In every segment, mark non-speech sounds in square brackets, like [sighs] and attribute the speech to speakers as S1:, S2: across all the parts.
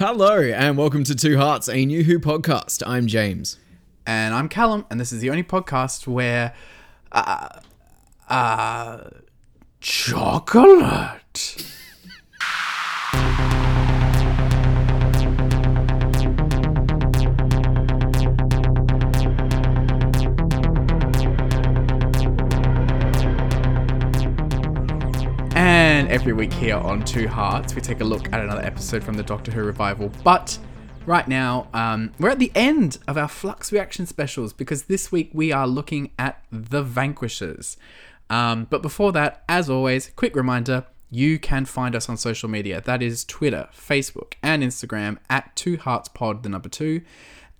S1: Hello, and welcome to Two Hearts, a New Who podcast. I'm James.
S2: And I'm Callum, and this is the only podcast where. Uh. Uh. Chocolate. Every week here on Two Hearts, we take a look at another episode from the Doctor Who revival. But right now, um, we're at the end of our Flux reaction specials because this week we are looking at The Vanquishers. Um, but before that, as always, quick reminder you can find us on social media. That is Twitter, Facebook, and Instagram at Two Hearts Pod, the number two.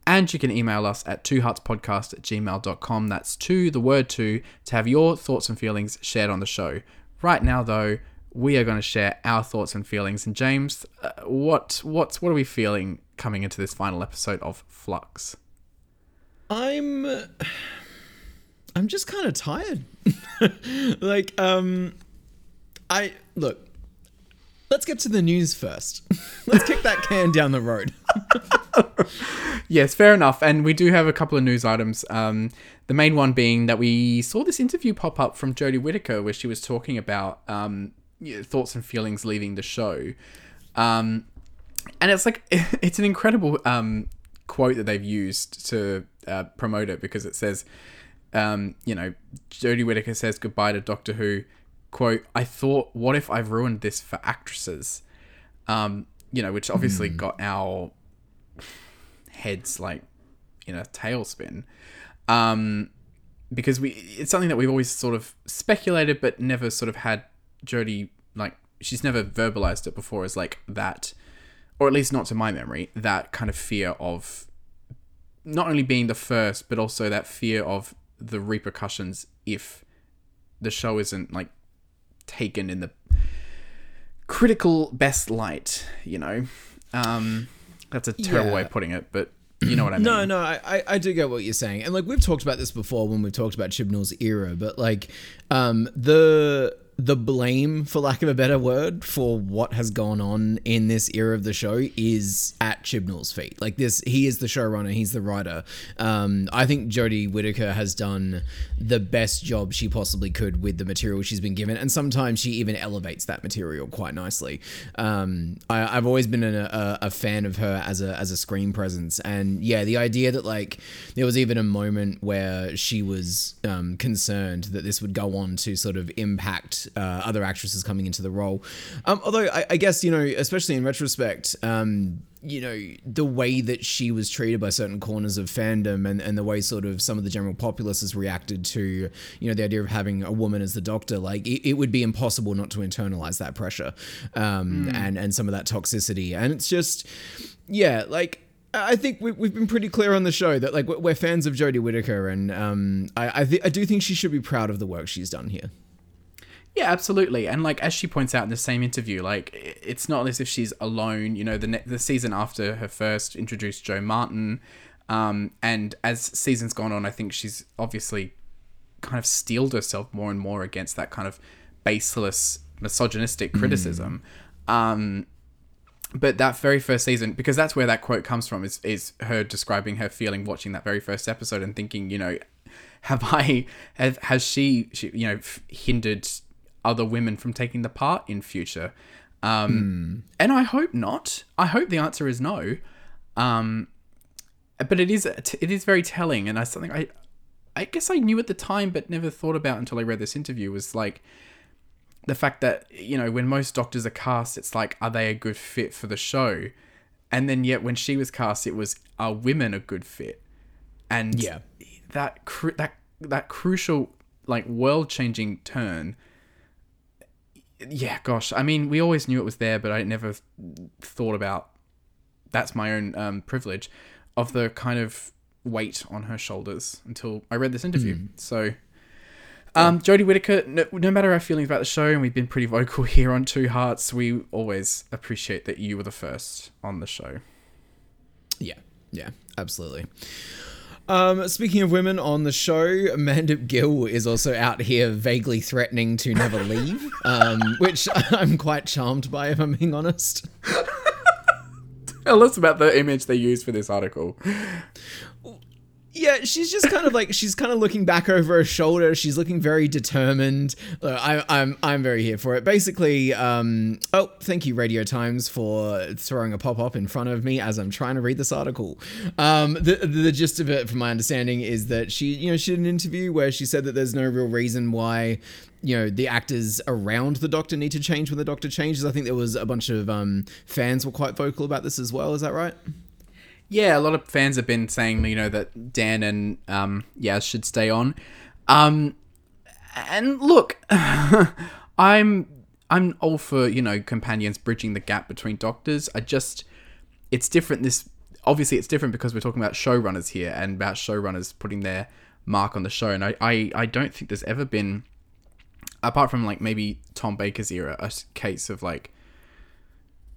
S2: And you can email us at twoheartspodcast at gmail.com. That's two, the word two, to have your thoughts and feelings shared on the show. Right now, though, we are going to share our thoughts and feelings. And James, uh, what what's what are we feeling coming into this final episode of Flux?
S1: I'm [sighs] I'm just kind of tired. [laughs] like um I look, let's get to the news first. [laughs] let's kick that can down the road. [laughs]
S2: yes, fair enough. And we do have a couple of news items. Um, the main one being that we saw this interview pop up from Jodie Whittaker where she was talking about um, thoughts and feelings leaving the show. Um, and it's like, [laughs] it's an incredible um, quote that they've used to uh, promote it because it says, um, you know, Jodie Whittaker says goodbye to Doctor Who. Quote, I thought, what if I've ruined this for actresses? Um, you know, which obviously mm. got our heads like in a tailspin. Um, because we it's something that we've always sort of speculated but never sort of had Jodie like she's never verbalized it before as like that or at least not to my memory that kind of fear of not only being the first but also that fear of the repercussions if the show isn't like taken in the critical best light you know um that's a terrible yeah. way of putting it but you know what I mean?
S1: No, no, I, I do get what you're saying, and like we've talked about this before when we've talked about Chibnall's era, but like, um, the the blame, for lack of a better word, for what has gone on in this era of the show is at Chibnall's feet. Like this, he is the showrunner, he's the writer. Um, I think Jodie Whittaker has done the best job she possibly could with the material she's been given, and sometimes she even elevates that material quite nicely. Um, I, have always been a, a, a, fan of her as a as a screen presence, and yeah, the idea that like there was even a moment where she was um, concerned that this would go on to sort of impact uh, other actresses coming into the role. Um, although I, I, guess you know, especially in retrospect, um, you know, the way that she was treated by certain corners of fandom and, and the way sort of some of the general populace has reacted to, you know, the idea of having a woman as the doctor, like it, it would be impossible not to internalize that pressure um, mm. and, and some of that toxicity. And it's just, yeah, like I think we, have been pretty clear on the show that like we're fans of Jodie Whittaker, and um, I I, th- I, do think she should be proud of the work she's done here.
S2: Yeah, absolutely. And like as she points out in the same interview, like it's not as if she's alone. You know, the ne- the season after her first introduced Jo Martin, um, and as seasons gone on, I think she's obviously kind of steeled herself more and more against that kind of baseless misogynistic mm. criticism. Um, but that very first season, because that's where that quote comes from, is is her describing her feeling watching that very first episode and thinking, you know, have I have has she, she you know hindered other women from taking the part in future? Um, mm. And I hope not. I hope the answer is no. Um, but it is it is very telling, and I something I I guess I knew at the time, but never thought about until I read this interview was like the fact that you know when most doctors are cast, it's like are they a good fit for the show? And then yet when she was cast, it was are women a good fit? And yeah, that cru- that that crucial like world changing turn yeah, gosh. I mean, we always knew it was there, but I never thought about that's my own um, privilege of the kind of weight on her shoulders until I read this interview. Mm. So, um, Jodie Whittaker, no, no, matter our feelings about the show, and we've been pretty vocal [laughs] here on Two Hearts, we always appreciate that you were the first on the show.
S1: Yeah, yeah, absolutely. Um, speaking of women on the show, Mandip Gill is also out here vaguely threatening to never leave, um, [laughs] which I'm quite charmed by, if I'm being honest.
S2: Tell us about the image they used for this article.
S1: Yeah, she's just kind of like she's kind of looking back over her shoulder. She's looking very determined. I, I'm I'm very here for it. Basically, um, oh, thank you, Radio Times, for throwing a pop up in front of me as I'm trying to read this article. Um, the the gist of it, from my understanding, is that she you know she did an interview where she said that there's no real reason why you know the actors around the doctor need to change when the doctor changes i think there was a bunch of um, fans were quite vocal about this as well is that right
S2: Yeah, a lot of fans have been saying, you know, that Dan and um, Yaz should stay on. Um, and look, [laughs] I'm I'm all for you know companions bridging the gap between doctors. I just it's different. This obviously it's different because we're talking about showrunners here and about showrunners putting their mark on the show. And I I, I don't think there's ever been, apart from like maybe Tom Baker's era, a case of like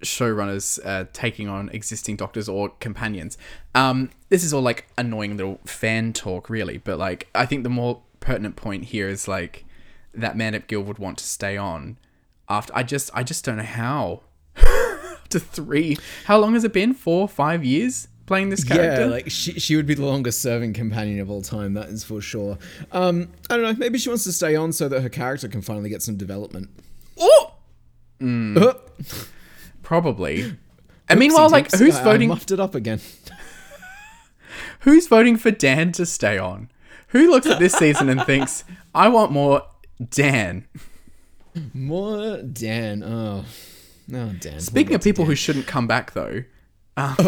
S2: showrunners uh, taking on existing doctors or companions. Um, this is all like annoying little fan talk, really. But like, I think the more pertinent point here is like that Mandip Gill would want to stay on after. I just, I just don't know how. [laughs] to three, how long has it been? Four, five years playing this character.
S1: Yeah, like she, she would be the longest serving companion of all time, that is for sure. Um, I don't know, maybe she wants to stay on so that her character can finally get some development.
S2: oh,
S1: Uh,
S2: probably. [laughs] And meanwhile, like, who's
S1: daisies, I- I
S2: voting?
S1: muffed it up again. [laughs]
S2: Who's voting for Dan to stay on? Who looks at this season and thinks, I want more Dan?
S1: More Dan. Oh, no, Dan.
S2: Speaking of people who shouldn't come back, though, [laughs] um,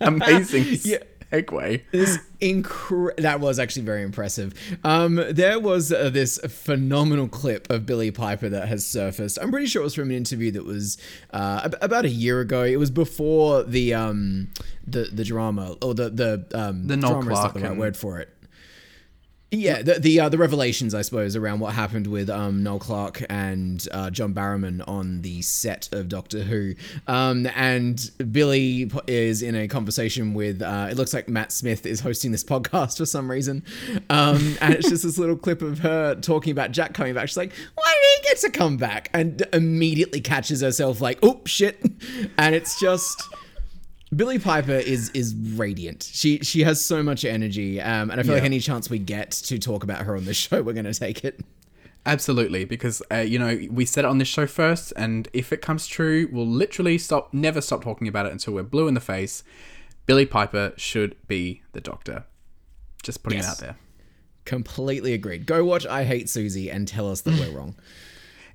S2: amazing
S1: Yeah.
S2: Segue.
S1: This incre- that was actually very impressive. Um, there was uh, this phenomenal clip of Billie Piper that has surfaced. I'm pretty sure it was from an interview that was uh, ab- about a year ago. It was before the um, the the drama or the the um,
S2: The Noel
S1: drama is not the right word for it. Yeah, the the, uh, the revelations, I suppose, around what happened with um, Noel Clarke and uh, John Barrowman on the set of Doctor Who, um, and Billie is in a conversation with. Uh, it looks like Matt Smith is hosting this [laughs] podcast for some reason, um, and it's just this little clip of her talking about Jack coming back. She's like, "Why did he get to come back?" And immediately catches herself like, "Oh shit!" [laughs] And it's just. Billie Piper is is radiant. She she has so much energy, um, and I feel like any chance we get to talk about her on the [laughs] show, we're gonna take it.
S2: Absolutely, because uh, you know we said it on this show first, and if it comes true, we'll literally stop, never stop talking about it until we're blue in the face. Billie Piper should be the Doctor. Just putting it out there.
S1: Completely agreed. Go watch I Hate Susie and tell us that we're [laughs] wrong.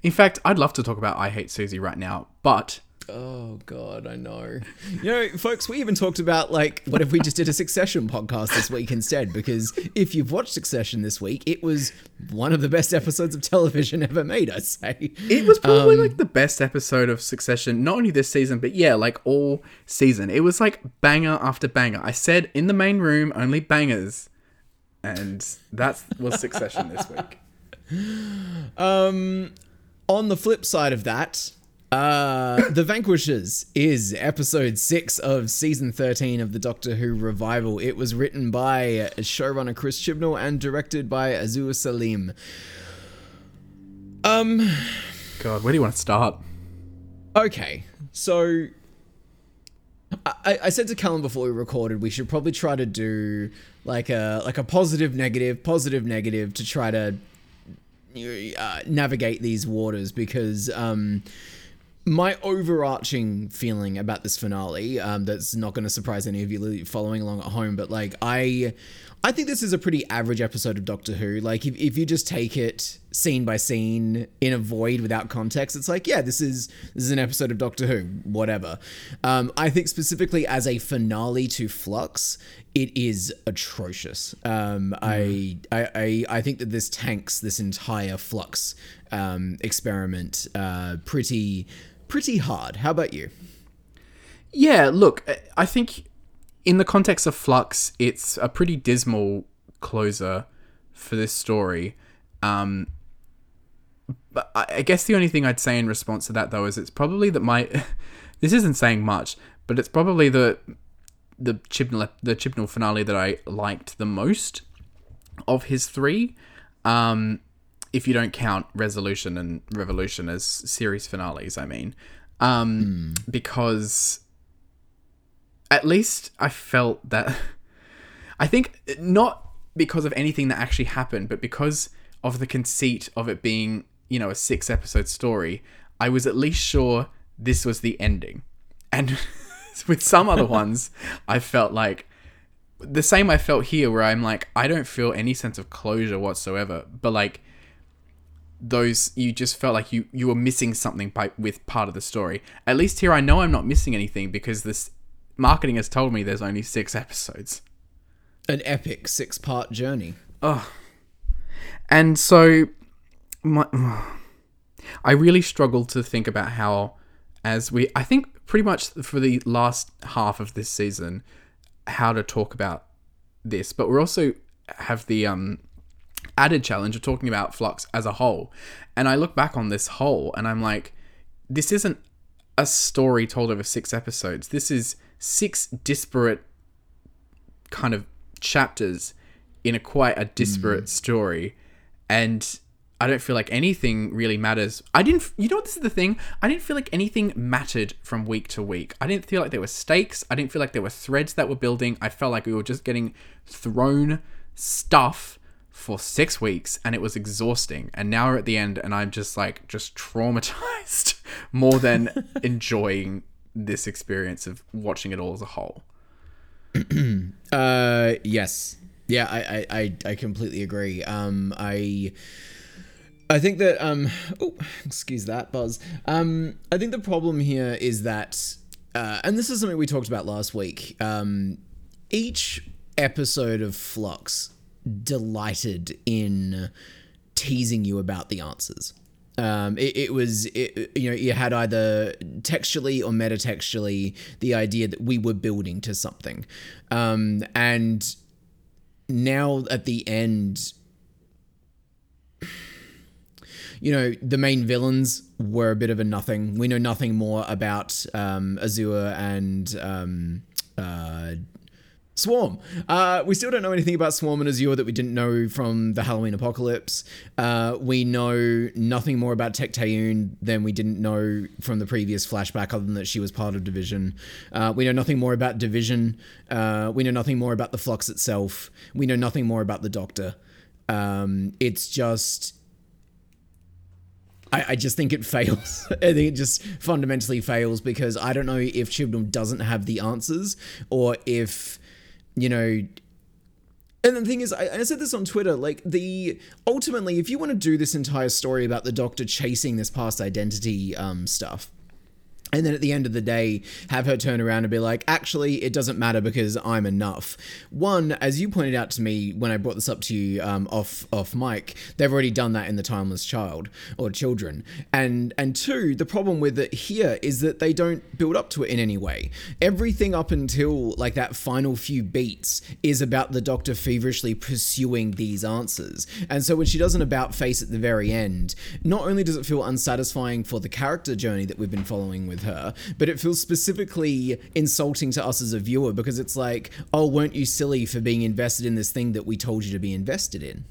S2: In fact, I'd love to talk about I Hate Susie right now, but
S1: Oh god, I know. [laughs] You know, folks, we even talked about like what if we just did a Succession podcast this week instead? Because if you've watched Succession this week, it was one of the best episodes of television ever made. I say
S2: It was probably like the best episode of Succession, not only this season, but yeah, like all season. It was like banger after banger. I said in the main room, only bangers. And that was Succession this week. [laughs]
S1: Um, on the flip side of that, uh, The Vanquishers is episode six of season 13 of the Doctor Who revival. It was written by showrunner Chris Chibnall and directed by Azhur Saleem. Um,
S2: God, where do you want to start?
S1: okay, so I, I said to Callum before we recorded we should probably try to do like a like a positive negative positive negative to try to uh, navigate these waters because um my overarching feeling about this finale um that's not going to surprise any of you following along at home but like i i think this is a pretty average episode of doctor who. Like if, if you just take it scene by scene in a void without context it's like yeah this is this is an episode of doctor who whatever. Um i think specifically as a finale to flux it is atrocious. Um I, I i i think that this tanks this entire flux um experiment uh pretty pretty hard. How about you?
S2: Yeah, look, I think in the context of Flux, it's a pretty dismal closer for this story. Um, but I I guess the only thing I'd say in response to that, though, is it's probably that my. [laughs] this isn't saying much, but it's probably the the Chibnall the Chibnall finale that I liked the most of his three. Um, if you don't count Resolution and Revolution as series finales, I mean, um, because at least I felt that. [laughs] I think not because of anything that actually happened, but because of the conceit of it being, you know, a six episode story, I was at least sure this was the ending. And [laughs] with some other [laughs] ones, I felt like the same I felt here, where I'm like, I don't feel any sense of closure whatsoever. But like, those you just felt like you you were missing something by with part of the story. At least here, I know I'm not missing anything because this marketing has told me there's only six episodes.
S1: An epic six part journey.
S2: Oh, and so my, [sighs] I really struggled to think about how, as we, I think pretty much for the last half of this season, how to talk about this. But we also have the um added challenge of talking about Flux as a whole. And I look back on this whole and I'm like, this isn't a story told over six episodes. This is six disparate kind of chapters in a quite a disparate mm. story. And I don't feel like anything really matters. I didn't, you know what, this is the thing? I didn't feel like anything mattered from week to week. I didn't feel like there were stakes. I didn't feel like there were threads that were building. I felt like we were just getting thrown stuff for six weeks and it was exhausting. And now we're at the end and I'm just like, just traumatized [laughs] more than [laughs] enjoying this experience of watching it all as a whole. [clears throat]
S1: Uh, yes. Yeah, I, I, I, completely agree. Um, I, I think that um, oh, [laughs] excuse that buzz. Um, I think the problem here is that, uh, and this is something we talked about last week. Um, each episode of Flux delighted in teasing you about the answers. Um, it, it was, it, you know, you had either textually or metatextually the idea that we were building to something. Um, and now at the end, you know, the main villains were a bit of a nothing. We know nothing more about um, Azure and um, uh, Swarm. Uh, we still don't know anything about Swarm and Azure that we didn't know from the Halloween apocalypse. Uh, we know nothing more about Tecteun than we didn't know from the previous flashback, other than that she was part of Division. Uh, we know nothing more about Division. Uh, we know nothing more about the Flux itself. We know nothing more about the Doctor. Um, it's just I, I just think it fails. [laughs] I think it just fundamentally fails because I don't know if Chibnall doesn't have the answers or if, you know. And the thing is, I, I said this on Twitter. Like the ultimately, if you want to do this entire story about the Doctor chasing this past identity um, stuff, and then at the end of the day, have her turn around and be like, actually, it doesn't matter because I'm enough. One, as you pointed out to me when I brought this up to you um, off off mic, they've already done that in the Timeless Child or Children. And and two, the problem with it here is that they don't build up to it in any way. Everything up until like that final few beats is about the Doctor feverishly pursuing these answers. And so when she does an about face at the very end, not only does it feel unsatisfying for the character journey that we've been following with her, but it feels specifically insulting to us as a viewer because it's like, oh, weren't you silly for being invested in this thing that we told you to be invested in?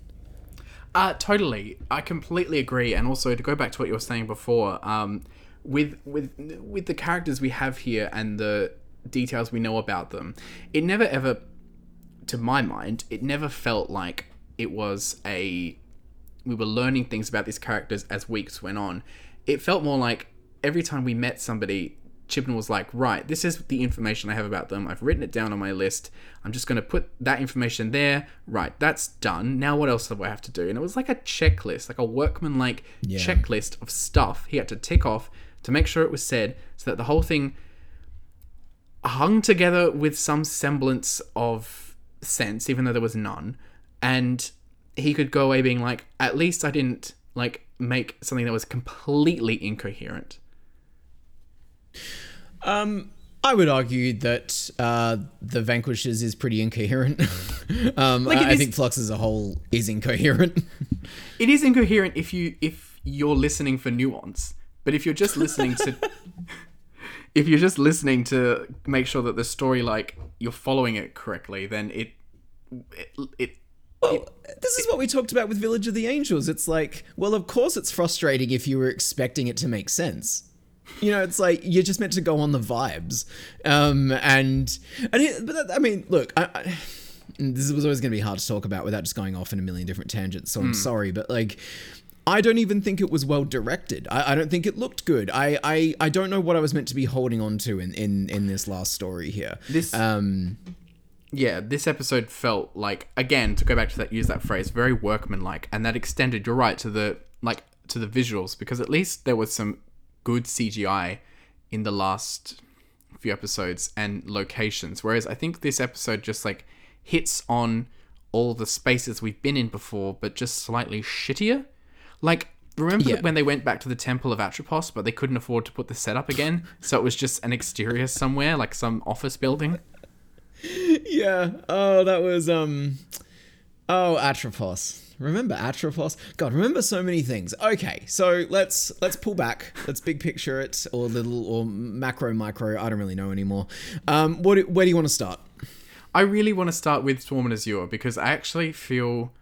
S2: Uh, totally. I completely agree. And also to go back to what you were saying before, um, with with with the characters we have here and the details we know about them, it never ever, to my mind, it never felt like it was a we were learning things about these characters as weeks went on. It felt more like every time we met somebody, Chibnall was like, right, this is the information I have about them. I've written it down on my list. I'm just going to put that information there. Right, that's done. Now what else do I have to do? And it was like a checklist, like a workman like
S1: Yeah.
S2: checklist of stuff he had to tick off to make sure it was said so that the whole thing hung together with some semblance of sense, even though there was none. And he could go away being like, at least I didn't like make something that was completely incoherent.
S1: Um, I would argue that uh, the Vanquishers is pretty incoherent. [laughs] um,
S2: Like,
S1: I, I think Flux as a whole is incoherent.
S2: It is incoherent if you if you're listening for nuance, but if you're just listening to [laughs] if you're just listening to make sure that the story like you're following it correctly, then it it, it
S1: Well, this is what we talked about with Village of the Angels. It's like, well, of course it's frustrating if you were expecting it to make sense. You know, it's like you're just meant to go on the vibes, um, and and it, but that, I mean, look, I, I, this was always going to be hard to talk about without just going off in a million different tangents. So I'm sorry, but like. I don't even think it was well directed. I, I don't think it looked good. I, I, I don't know what I was meant to be holding on to in, in, in this last story here.
S2: This
S1: Um,
S2: yeah, this episode felt like again to go back to that use that phrase very workmanlike, and that extended. You're right to the like to the visuals because at least there was some good CGI in the last few episodes and locations. Whereas I think this episode just like hits on all the spaces we've been in before, but just slightly shittier. Like remember
S1: Yeah.
S2: when they went back to the Temple of Atropos, but they couldn't afford to put the setup again, so it was just an exterior somewhere, like some office building. [laughs]
S1: Yeah. Oh, that was um. Oh, Atropos. Remember Atropos? God, remember so many things. Okay, so let's let's pull back. Let's big picture it, or little, or macro, micro. I don't really know anymore. Um, what? Where do you want to start?
S2: I really want to start with Swarm and Azure because I actually feel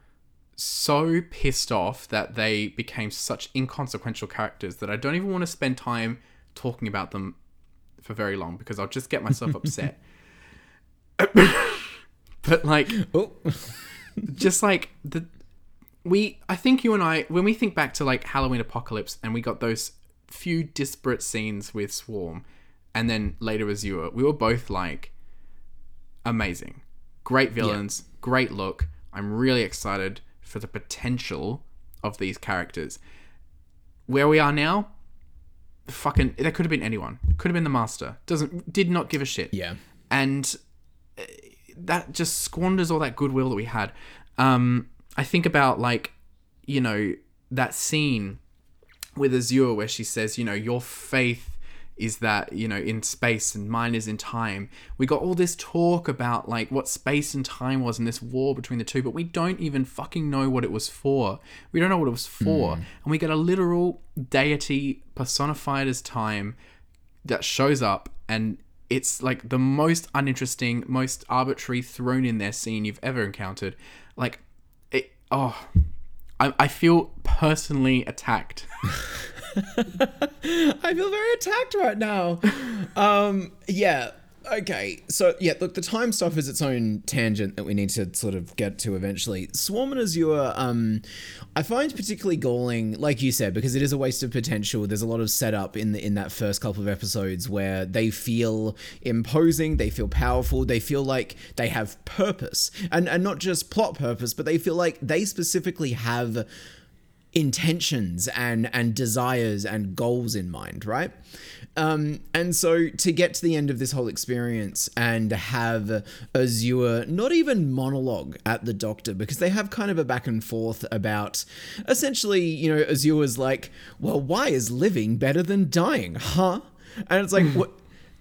S2: so pissed off that they became such inconsequential characters that I don't even want to spend time talking about them for very long because I'll just get myself [laughs] upset. but like
S1: Oh,
S2: just like the we I think you and I when we think back to like Halloween Apocalypse and we got those few disparate scenes with Swarm and then later Azure, we were both like amazing. Great villains, great look. I'm really excited for the potential of these characters. Where we are now, fucking that could have been anyone. Could have been the master. Doesn't did not give a shit
S1: yeah.
S2: and uh, that just squanders all that goodwill that we had. Um, I think about like, you know, that scene with Azure where she says, you know, your faith is that you know in space and mine is in time. We got all this talk about like what space and time was in this war between the two, but we don't even fucking know what it was for. We don't know what it was for, hmm. and we get a literal deity personified as time that shows up and it's like the most uninteresting, most arbitrary thrown in there scene you've ever encountered. Like oh I, I feel personally attacked. [laughs]
S1: I feel very attacked right now. um, yeah. Okay. So yeah, look, the time stuff is its own tangent that we need to sort of get to eventually. Swarm and Azure, um, I find particularly galling, like you said, because it is a waste of potential. There's a lot of setup in the in that first couple of episodes where they feel imposing, they feel powerful, they feel like they have purpose, and and not just plot purpose, but they feel like they specifically have intentions and and desires and goals in mind right um and so to get to the end of this whole experience and have azure not even monologue at the doctor because they have kind of a back and forth about essentially you know azure's like well why is living better than dying huh? And it's like what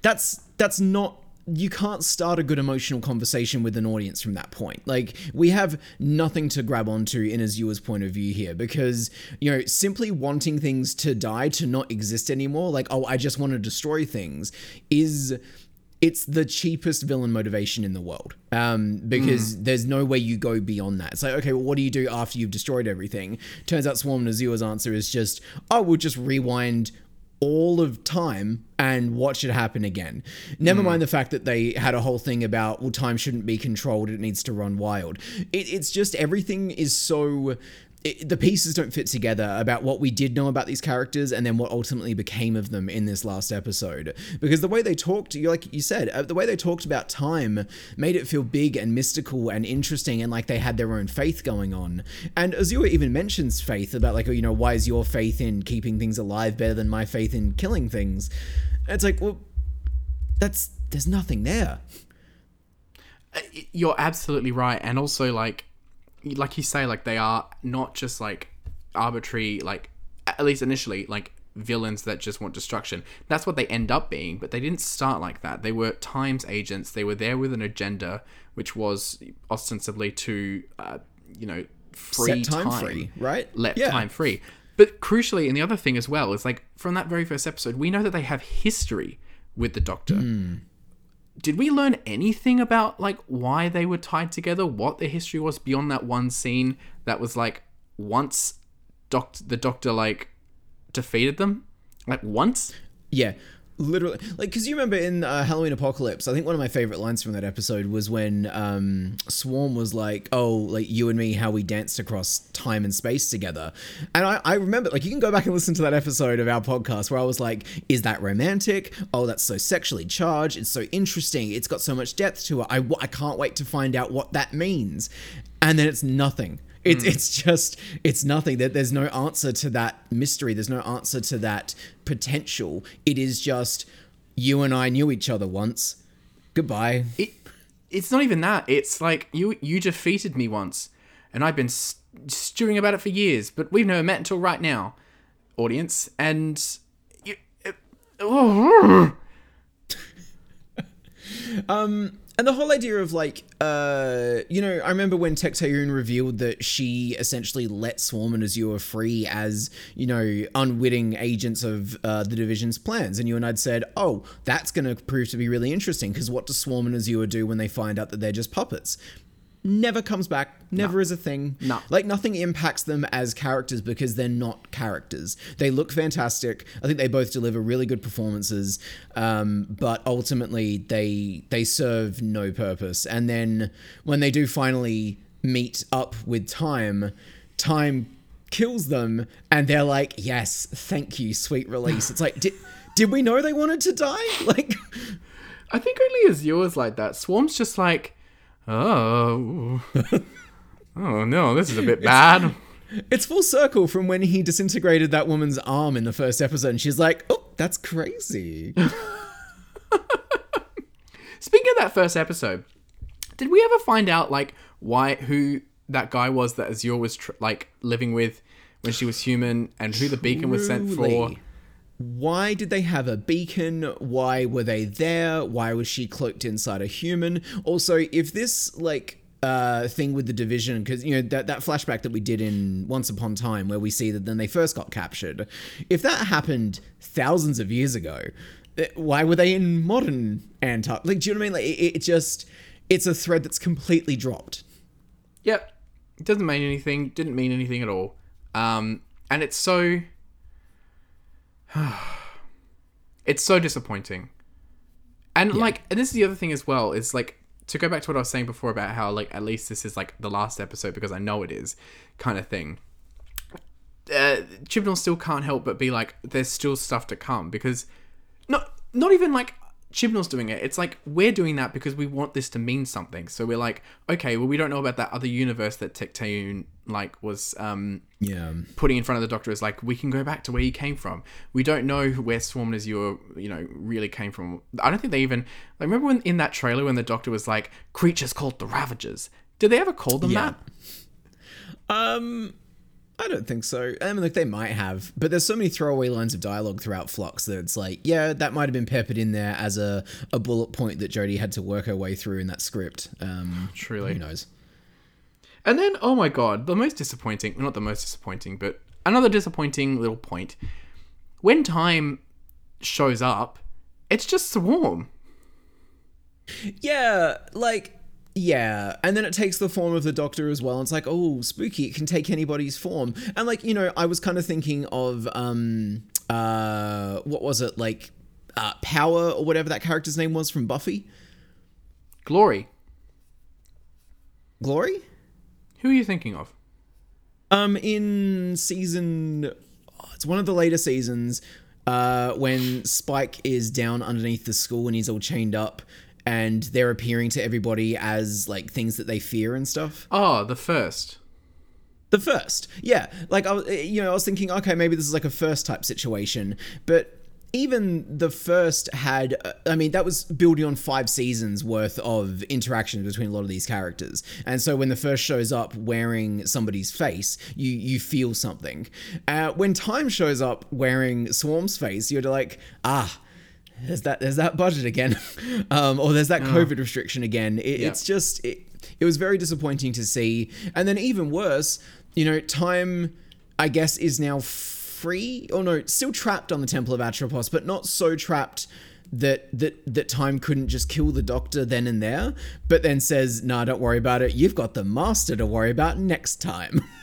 S1: that's that's not you can't start a good emotional conversation with an audience from that point. Like we have nothing to grab onto in Azure's point of view here because you know simply wanting things to die to not exist anymore, like oh I just want to destroy things, is it's the cheapest villain motivation in the world um, because there's no way you go beyond that. It's like, okay, well, what do you do after you've destroyed everything? Turns out Swarm and Azure's answer is just, oh, we'll just rewind all of time and watch it happen again. Never hmm. mind the fact that they had a whole thing about, well, time shouldn't be controlled, it needs to run wild. It, it's just everything is so. It, the pieces don't fit together about what we did know about these characters and then what ultimately became of them in this last episode. Because the way they talked, you like you said, uh, the way they talked about time made it feel big and mystical and interesting and like they had their own faith going on. And Azure even mentions faith about like, oh, you know, why is your faith in keeping things alive better than my faith in killing things? It's like, well, that's there's nothing there.
S2: You're absolutely right, and also like, like you say, like they are not just like arbitrary, like at least initially, like villains that just want destruction. That's what they end up being, but they didn't start like that. They were times agents. They were there with an agenda, which was ostensibly to, uh, you know, free
S1: Set time free, right?
S2: let
S1: Yeah.
S2: time free. But crucially, and the other thing as well is like from that very first episode, we know that they have history with the Doctor.
S1: Hmm.
S2: Did we learn anything about like why they were tied together? What their history was beyond that one scene that was like once Doctor the Doctor like defeated them, like once.
S1: Yeah, literally. Like, because you remember in uh, Halloween Apocalypse, I think one of my favorite lines from that episode was when um, Swarm was like, "Oh, like you and me, how we danced across time and space together." And I, I remember, like, you can go back and listen to that episode of our podcast where I was like, "Is that romantic? Oh, that's so sexually charged. It's so interesting. It's got so much depth to it. I, I can't wait to find out what that means." And then it's nothing. It's hmm. it's just it's nothing. That there's no answer to that mystery. There's no answer to that potential. It is just you and I knew each other once. Goodbye.
S2: It, it's not even that. It's like you you defeated me once, and I've been st- stewing about it for years. But we've never met until right now, audience. And you, it, oh, [laughs] um,
S1: And the whole idea of like, uh, you know, I remember when Tecteun revealed that she essentially let Swarm and Azure free as, you know, unwitting agents of uh, the division's plans. And you and I'd said, oh, that's going to prove to be really interesting because what do Swarm and Azure do when they find out that they're just puppets? Never comes back, never is a thing.
S2: No.
S1: Like nothing impacts them as characters because they're not characters. They look fantastic. I think they both deliver really good performances, um, but ultimately they they serve no purpose. And then when they do finally meet up with time, time kills them, and they're like, "Yes, thank you, sweet release." It's like, did did we know they wanted to die? [laughs] Like,
S2: I think only Azure's like that. Swarm's just like, oh, [laughs] oh no, this is a bit [laughs] bad.
S1: it's full circle from when he disintegrated that woman's arm in the first episode, and she's like, "Oh, that's crazy." [laughs]
S2: Speaking of that first episode, did we ever find out like why who that guy was that Azure was tr- like living with when she was human, and who the beacon was sent for?
S1: Why did they have a beacon? Why were they there? Why was she cloaked inside a human? Also, if this like uh thing with the division because you know that that flashback that we did in Once Upon Time where we see that then they first got captured. If that happened thousands of years ago, eh, why were they in modern Antarctica? Like, do you know what I mean? Like, it, it just it's a thread that's completely dropped.
S2: Yep. It doesn't mean anything. Didn't mean anything at all. Um, and it's so. [sighs] it's so disappointing. And like, and this is the other thing as well. Is like to go back to what I was saying before about how like at least this is like the last episode because I know it is, kind of thing. Uh, Chibnall still can't help but be like, there's still stuff to come because, not not even like Chibnall's doing it. It's like we're doing that because we want this to mean something. So we're like, okay, well we don't know about that other universe that Tecteun like was um
S1: Yeah.
S2: putting in front of the Doctor is like we can go back to where you came from. We don't know where Swarm and Azure, you know, really came from. I don't think they even like remember when in that trailer when the Doctor was like creatures called the Ravagers. Did they ever call them
S1: Yeah.
S2: that?
S1: Um, I don't think so. I mean, like they might have, but there's so many throwaway lines of dialogue throughout Flux that it's like, yeah, that might have been peppered in there as a, a bullet point that Jodie had to work her way through in that script. Um,
S2: Truly.
S1: who knows?
S2: And then, oh my god, the most disappointing, not the most disappointing, but another disappointing little point. When time shows up, it's just Swarm.
S1: Yeah, like yeah, and then it takes the form of the Doctor as well. It's like, oh, spooky! It can take anybody's form. And like, you know, I was kind of thinking of um, uh, what was it like, uh, Power or whatever that character's name was from Buffy,
S2: Glory.
S1: Glory.
S2: Who are you thinking of?
S1: Um, in season, oh, it's one of the later seasons, uh, when Spike is down underneath the school and he's all chained up, and they're appearing to everybody as like things that they fear and stuff.
S2: Oh, the first.
S1: The first, yeah, like I, was- you know, I was thinking, okay, maybe this is like a first type situation, but even the first had, uh, I mean, that was building on five seasons worth of interaction between a lot of these characters, and so when the first shows up wearing somebody's face, you you feel something. Uh, when Time shows up wearing Swarm's face, you're like, ah. There's that. There's that budget again, [laughs] um, or there's that COVID restriction again. It, It's just it, it was very disappointing to see, and then even worse, you know, time I guess is now free, or no, still trapped on the Temple of Atropos, but not so trapped that that that time couldn't just kill the Doctor then and there, but then says, "Nah, don't worry about it. You've got the Master to worry about next time." [laughs]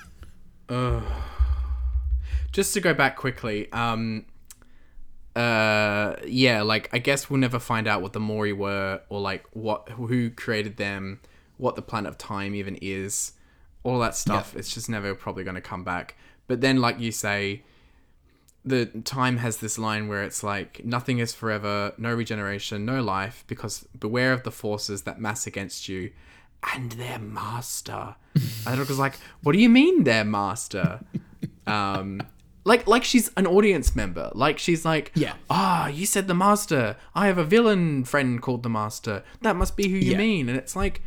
S2: Just to go back quickly, um, uh yeah like i guess we'll never find out what the Mouri were or like what who created them what the planet of time even is. All that stuff it's just never probably going to come back. But then like you say the time has this line where it's like nothing is forever no regeneration no life because beware of the forces that mass against you and their master. [laughs] And it was like what do you mean their master? Um like like she's an audience member like she's like
S1: Yeah.
S2: ah you said the master i have a villain friend called the master that must be who you
S1: Yeah.
S2: mean and it's like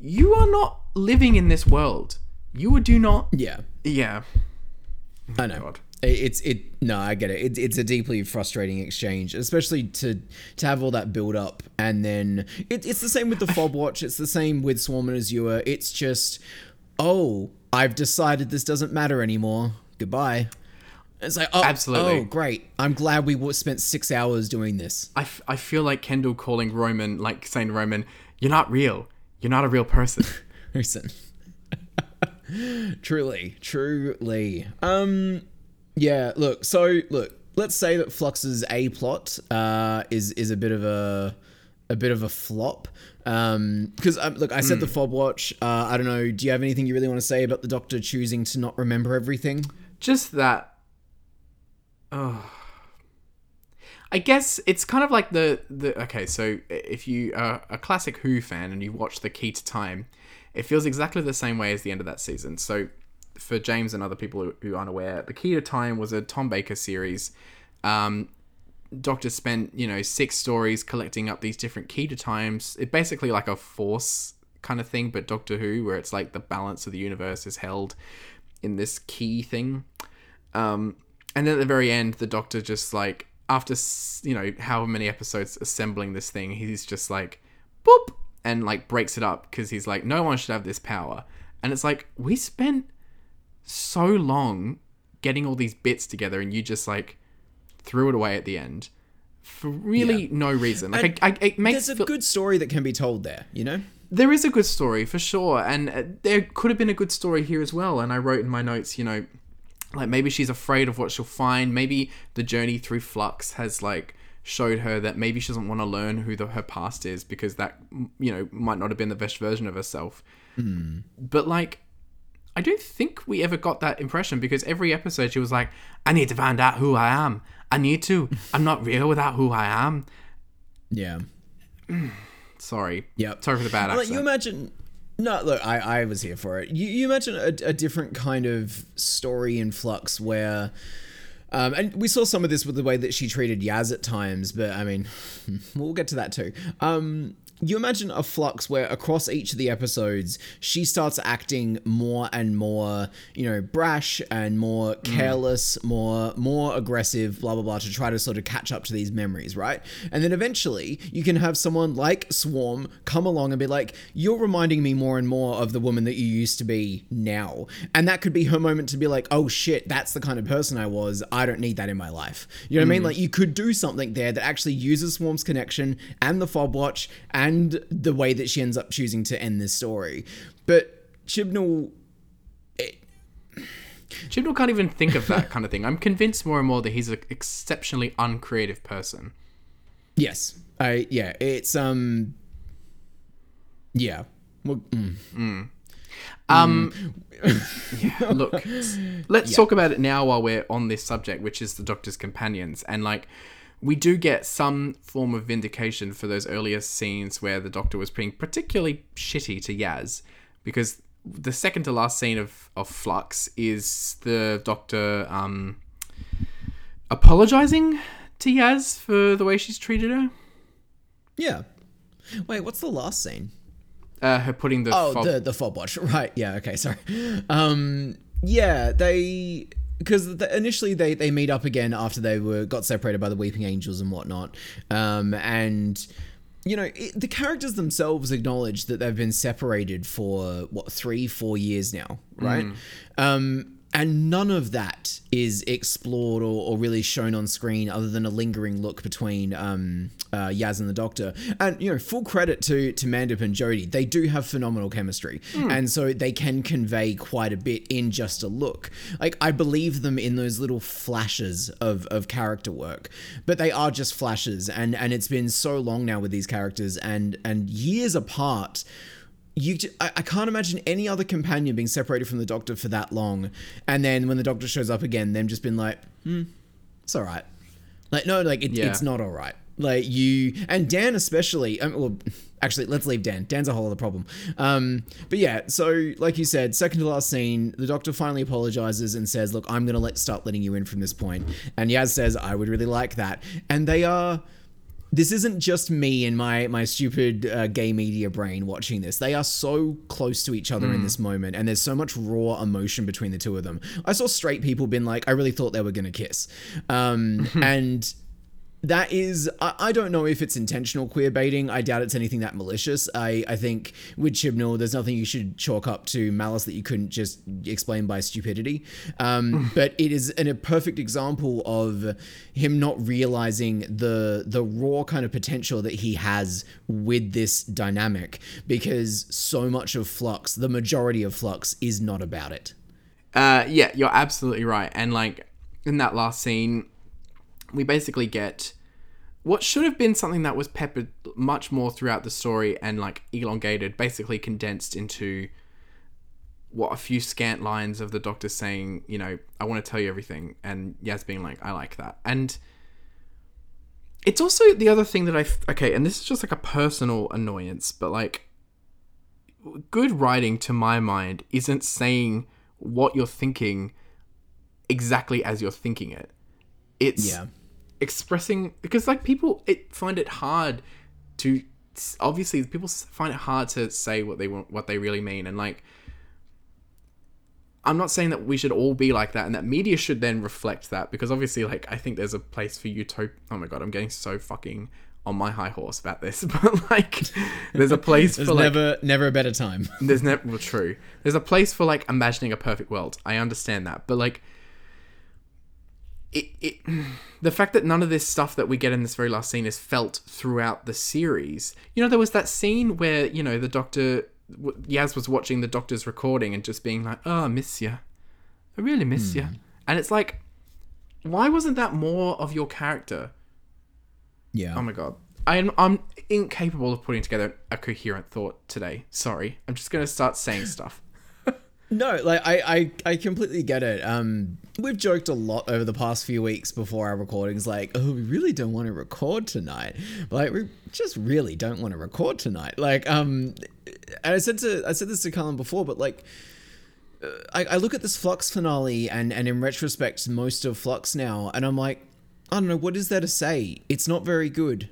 S2: you are not living in this world you do not
S1: Yeah.
S2: yeah
S1: I know.
S2: God.
S1: It's it. No, I get it. it. It's a deeply frustrating exchange, especially to to have all that build up, and then it, it's the same with the fob watch. It's the same with Swarm and Azure. It's just, oh, I've decided this doesn't matter anymore. Goodbye. It's like, oh,
S2: Absolutely.
S1: Oh, great. I'm glad we spent six hours doing this.
S2: I, f- I feel like Kendall calling Roman, like saying to Roman, you're not real. You're not a real person. [laughs]
S1: Listen. [laughs] truly, truly. Um, yeah. Look. So look. Let's say that Flux's a plot uh, is is a bit of a a bit of a flop. Um, because um, look, I said the fob watch. Uh, I don't know. Do you have anything you really want to say about the Doctor choosing to not remember everything?
S2: Just that. Oh. I guess it's kind of like the the okay. So if you are a classic Who fan and you watch the Key to Time, it feels exactly the same way as the end of that season. So for James and other people who, who aren't aware, the Key to Time was a Tom Baker series. Um, Doctor spent you know six stories collecting up these different key to times. It basically like a force kind of thing, but Doctor Who, where it's like the balance of the universe is held in this key thing. Um, and then at the very end, the Doctor just like after you know however many episodes assembling this thing, he's just like boop and like breaks it up because he's like no one should have this power. And it's like we spent so long getting all these bits together, and you just like threw it away at the end for really
S1: Yeah.
S2: no reason. Like I, I, it makes
S1: There's a good story that can be told there. You know.
S2: there is a good story for sure, and uh, there could have been a good story here as well. And I wrote in my notes, you know, like maybe she's afraid of what she'll find. Maybe the journey through flux has like showed her that maybe she doesn't want to learn who the, her past is because that you know might not have been the best version of herself. Hmm. But like. I don't think we ever got that impression because every episode she was like, I need to find out who I am. I need to. [laughs] I'm not real without who I am.
S1: Yeah. [clears throat]
S2: Sorry.
S1: yeah
S2: Sorry for the bad
S1: Like
S2: accent.
S1: you imagine. No, look, I, I was here for it. You, you imagine a, a different kind of story in Flux where. Um, and we saw some of this with the way that she treated Yaz at times, but I mean, [laughs] we'll get to that too. Um, you imagine a flux where across each of the episodes, she starts acting more and more, you know, brash and more mm. careless, more more aggressive, blah blah blah, to try to sort of catch up to these memories, right? And then eventually, you can have someone like Swarm come along and be like, "You're reminding me more and more of the woman that you used to be now," and that could be her moment to be like, "Oh shit, that's the kind of person I was. I don't need that in my life." You know what I mean? Mm. Like you could do something there that actually uses Swarm's connection and the fob watch and the way that she ends up choosing to end this story. But Chibnall
S2: Chibnall can't even think of that kind of thing. I'm convinced more and more that he's an exceptionally uncreative person.
S1: Yes. I yeah, it's um yeah. Well, mm. [laughs]
S2: Look, let's talk about it now while we're on this subject, which is the Doctor's companions. And like, we do get some form of vindication for those earlier scenes where the Doctor was being particularly shitty to Yaz, because the second to last scene of, of Flux is the Doctor um, apologizing to Yaz for the way she's treated her.
S1: Yeah. Wait, what's the last scene?
S2: Uh, her putting the
S1: Oh,
S2: fob-
S1: the the fob watch. [laughs] Right. Yeah. Okay. Sorry. Um. Yeah. They because the, initially they they meet up again after they were got separated by the Weeping Angels and whatnot. Um. And you know it, the characters themselves acknowledge that they've been separated for what three four years now, right? Um. And none of that is explored or, or really shown on screen other than a lingering look between um, uh, Yaz and the Doctor. And, you know, full credit to, to Mandip and Jodie. They do have phenomenal chemistry. And so they can convey quite a bit in just a look. Like, I believe them in those little flashes of, of character work, but they are just flashes. And, and it's been so long now with these characters and, and years apart you I can't imagine any other companion being separated from the doctor for that long. And then when the doctor shows up again them just been like hmm it's all right. Like no like it,
S2: Yeah.
S1: it's not all right. Like you and dan especially um, well [laughs] actually let's leave dan. Dan's a whole other problem. Um but yeah so like you said second to last scene the doctor finally apologizes and says look i'm gonna let start letting you in from this point. And yaz says i would really like that. And they are this isn't just me and my my stupid uh, gay media brain watching this. They are so close to each other in this moment, and there's so much raw emotion between the two of them. I saw straight people being like, I really thought they were gonna kiss, um, [laughs] and that is I, I don't know if it's intentional queer baiting. I doubt it's anything that malicious. I i think with chibnall there's nothing you should chalk up to malice that you couldn't just explain by stupidity. Um [laughs] but it is an, a perfect example of him not realizing the the raw kind of potential that he has with this dynamic because so much of flux the majority of flux is not about it.
S2: Uh, yeah, you're absolutely right. And like in that last scene, we basically get what should have been something that was peppered much more throughout the story and like elongated, basically condensed into what a few scant lines of the doctor saying, you know, I want to tell you everything, and Yaz being like, I like that, and it's also the other thing that I okay, and this is just like a personal annoyance, but like good writing to my mind isn't saying what you're thinking exactly as you're thinking it. It's
S1: yeah
S2: expressing because like people it find it hard to obviously people find it hard to say what they want what they really mean and like I'm not saying that we should all be like that and that media should then reflect that because obviously like I think there's a place for utop oh my god I'm getting so fucking on my high horse about this [laughs] but like there's a place [laughs]
S1: there's
S2: for like
S1: never never a better time
S2: there's never well, true. There's a place for like imagining a perfect world. I understand that, but like it, it the fact that none of this stuff that we get in this very last scene is felt throughout the series. You know, there was that scene where you know the doctor Yaz was watching the doctor's recording and just being like, "Oh, I miss you. I really miss you." Hmm. And it's like, why wasn't that more of your character?
S1: yeah
S2: Oh my god. I'm I'm incapable of putting together a coherent thought today. Sorry. I'm just gonna start saying [laughs] stuff.
S1: No, like I, I, I completely get it. Um, we've joked a lot over the past few weeks before our recordings, like, oh, we really don't want to record tonight. Like, we just really don't want to record tonight. Like, um, and I said to, I said this to Colin before, but like, uh, I, I look at this Flux finale, and and in retrospect, most of Flux now, and I'm like, I don't know, what is there to say? It's not very good.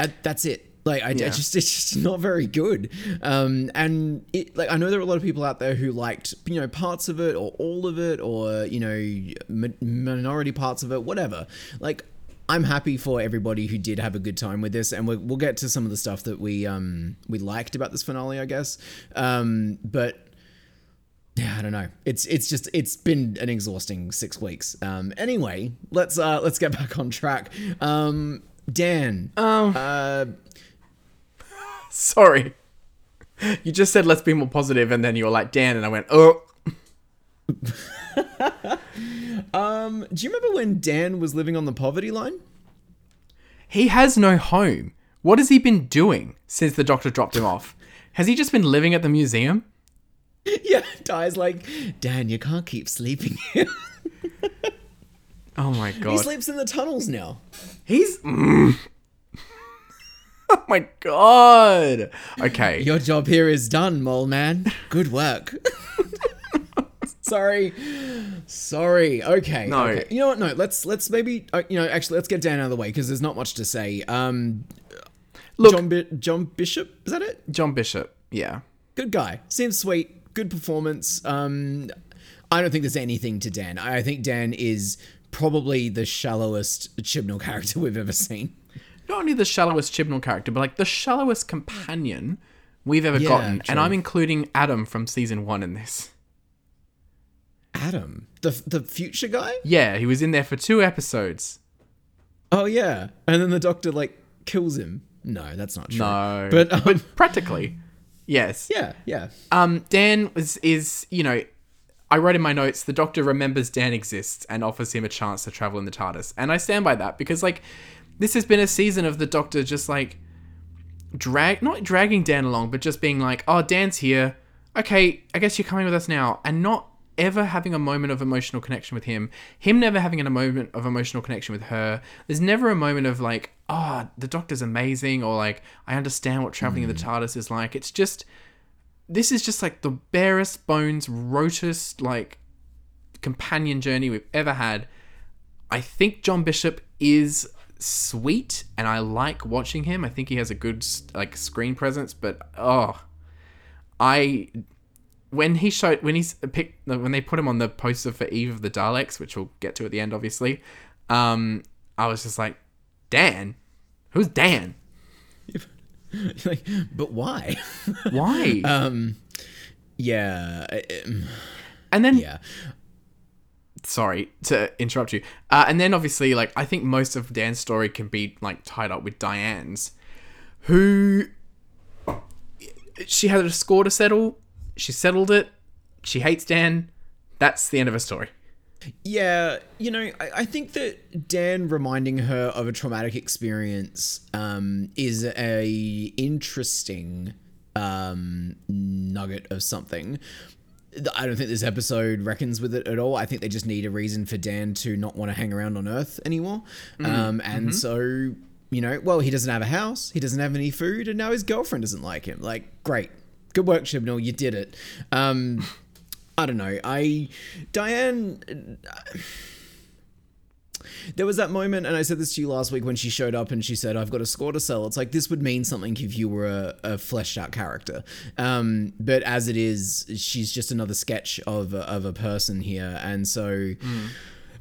S1: And that's it. Like I, I just [laughs] it's just not very good. Um, and it like I know there are a lot of people out there who liked you know parts of it or all of it or you know mi- minority parts of it, whatever. Like I'm happy for everybody who did have a good time with this, and we'll, we'll get to some of the stuff that we um we liked about this finale, I guess. Um, but yeah, I don't know. It's it's just it's been an exhausting six weeks. Um, anyway, let's uh let's get back on track. Um, Dan.
S2: Um
S1: Uh, [laughs]
S2: sorry. You just said let's be more positive and then you were like Dan and I went, "Oh, [laughs]
S1: um, do you remember when Dan was living on the poverty line?
S2: he has no home. What has he been doing since the doctor dropped him off? Has he just been living at the museum? [laughs]
S1: yeah, Ty's like, Dan, you can't keep sleeping here.
S2: Oh my god.
S1: he sleeps in the tunnels now.
S2: He's Mm. [laughs] Oh my god. Okay.
S1: Your job here is done, mole man. Good work. [laughs] Sorry, sorry. Okay.
S2: No.
S1: okay. You know what? No. Let's let's maybe uh, you know actually let's get Dan out of the way because there's not much to say. Um,
S2: Look-
S1: John Bi- John Bishop is that it?
S2: John Bishop. Yeah.
S1: good guy. Seems sweet. Good performance. Um, I don't think there's anything to Dan. I think Dan is probably the shallowest Chibnall character [laughs] we've ever seen.
S2: Not only the shallowest Chibnall character, but like the shallowest companion we've ever
S1: Yeah,
S2: gotten.
S1: true.
S2: And I'm including Adam from season one in this.
S1: Adam, the the future guy.
S2: Yeah, he was in there for two episodes.
S1: Oh yeah, and then the doctor like kills him. No, that's not true.
S2: No,
S1: but um,
S2: practically, yes.
S1: yeah, yeah.
S2: Um, Dan is is you know, I wrote in my notes the Doctor remembers Dan exists and offers him a chance to travel in the TARDIS, and I stand by that because like this has been a season of the Doctor just like drag not dragging Dan along, but just being like, oh, Dan's here. Okay, I guess you're coming with us now, and not ever having a moment of emotional connection with him. Him never having a moment of emotional connection with her. There's never a moment of like, oh, the Doctor's amazing, or like, I understand what traveling in the hmm. TARDIS is like. It's just this is just like the barest bones, rotest like companion journey we've ever had. I think John Bishop is sweet, and I like watching him. I think he has a good like screen presence, but oh, I when he showed when he's picked when they put him on the poster for Eve of the Daleks, which we'll get to at the end, obviously. Um, I was just like, Dan, who's Dan? [laughs]
S1: like, but why?
S2: Why? [laughs]
S1: um, yeah, um,
S2: and then
S1: yeah.
S2: Sorry to interrupt you. Uh, and then obviously, like I think most of Dan's story can be like tied up with Diane's, who she had a score to settle. She settled it. She hates Dan. That's the end of her story.
S1: Yeah, you know, I, I think that Dan reminding her of a traumatic experience um, is a interesting um, nugget of something. I don't think this episode reckons with it at all. I think they just need a reason for Dan to not want to hang around on Earth anymore. Um, and so, you know, well, he doesn't have a house, he doesn't have any food, and now his girlfriend doesn't like him. Like, great. Good work, Chibnall. You did it. Um, I don't know. I Diane. There was that moment, and I said this to you last week when she showed up and she said, "I've got a score to sell." It's like this would mean something if you were a, a fleshed out character, um, but as it is, she's just another sketch of a, of a person here, and so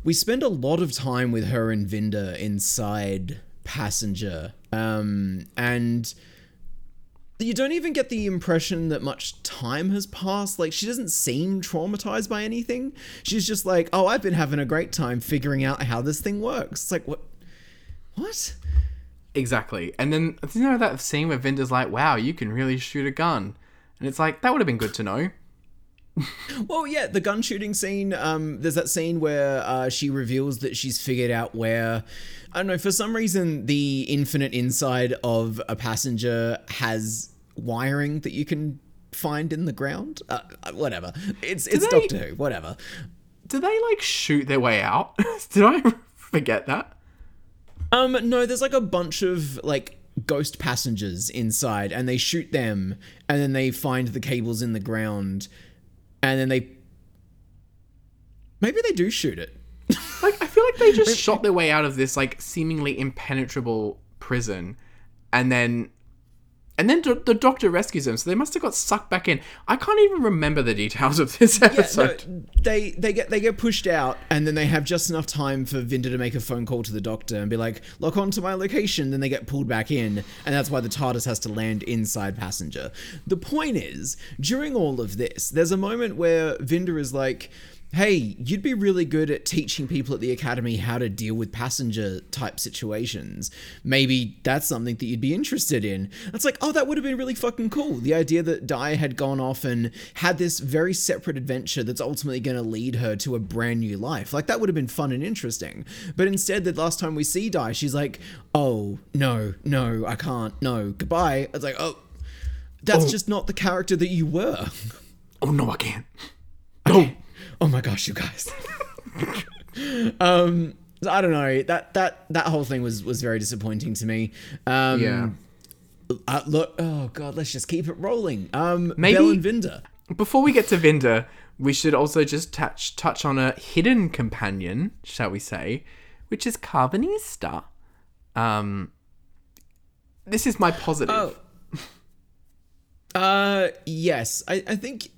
S1: we spend a lot of time with her and Vinder inside Passenger, um, and you don't even get the impression that much time has passed. Like, she doesn't seem traumatized by anything. She's just like, oh, I've been having a great time figuring out how this thing works. It's like, what? What?
S2: Exactly. And then you know that scene where Vinder's like, "Wow, you can really shoot a gun," and it's like that would have been good to know.
S1: Well, yeah, the gun shooting scene. Um, there's that scene where uh, she reveals that she's figured out where, I don't know, for some reason, the infinite inside of a passenger has wiring that you can find in the ground. Uh, uh, whatever. It's it's
S2: they-
S1: Doctor Who. Whatever.
S2: Do they like shoot their way out? [laughs] Did I forget that?
S1: Um, no, there's like a bunch of like ghost passengers inside, and they shoot them, and then they find the cables in the ground, and then they. Maybe they do shoot it. [laughs]
S2: Like I feel like they just shot their way out of this like seemingly impenetrable prison, and then. And then the doctor rescues them, so they must have got sucked back in. I can't even remember the details of this
S1: Yeah,
S2: episode.
S1: no, they they get they get pushed out, and then they have just enough time for Vinder to make a phone call to the doctor and be like, "Lock on to my location." Then they get pulled back in, and that's why the TARDIS has to land inside passenger. The point is, during all of this, there's a moment where Vinder is like. Hey, you'd be really good at teaching people at the academy how to deal with passenger type situations. Maybe that's something that you'd be interested in. It's like, oh, that would have been really fucking cool. The idea that Di had gone off and had this very separate adventure that's ultimately going to lead her to a brand new life. Like, that would have been fun and interesting. But instead, the last time we see Di, she's like, oh, no, no, I can't, no, goodbye. It's like, oh, that's
S2: Oh.
S1: just not the character that you were.
S2: Oh no, I can't. No.
S1: Oh my gosh, you guys. [laughs] um, I don't know. That that that whole thing was was very disappointing to me. Um,
S2: Yeah.
S1: Uh, look, oh god, let's just keep it rolling. Um,
S2: Maybe-
S1: Bell and Vinder.
S2: Before we get to Vinder, we should also just touch touch on a hidden companion, shall we say, which is Karvanista. Um, this is my positive.
S1: Oh. [laughs] Uh, yes, I I think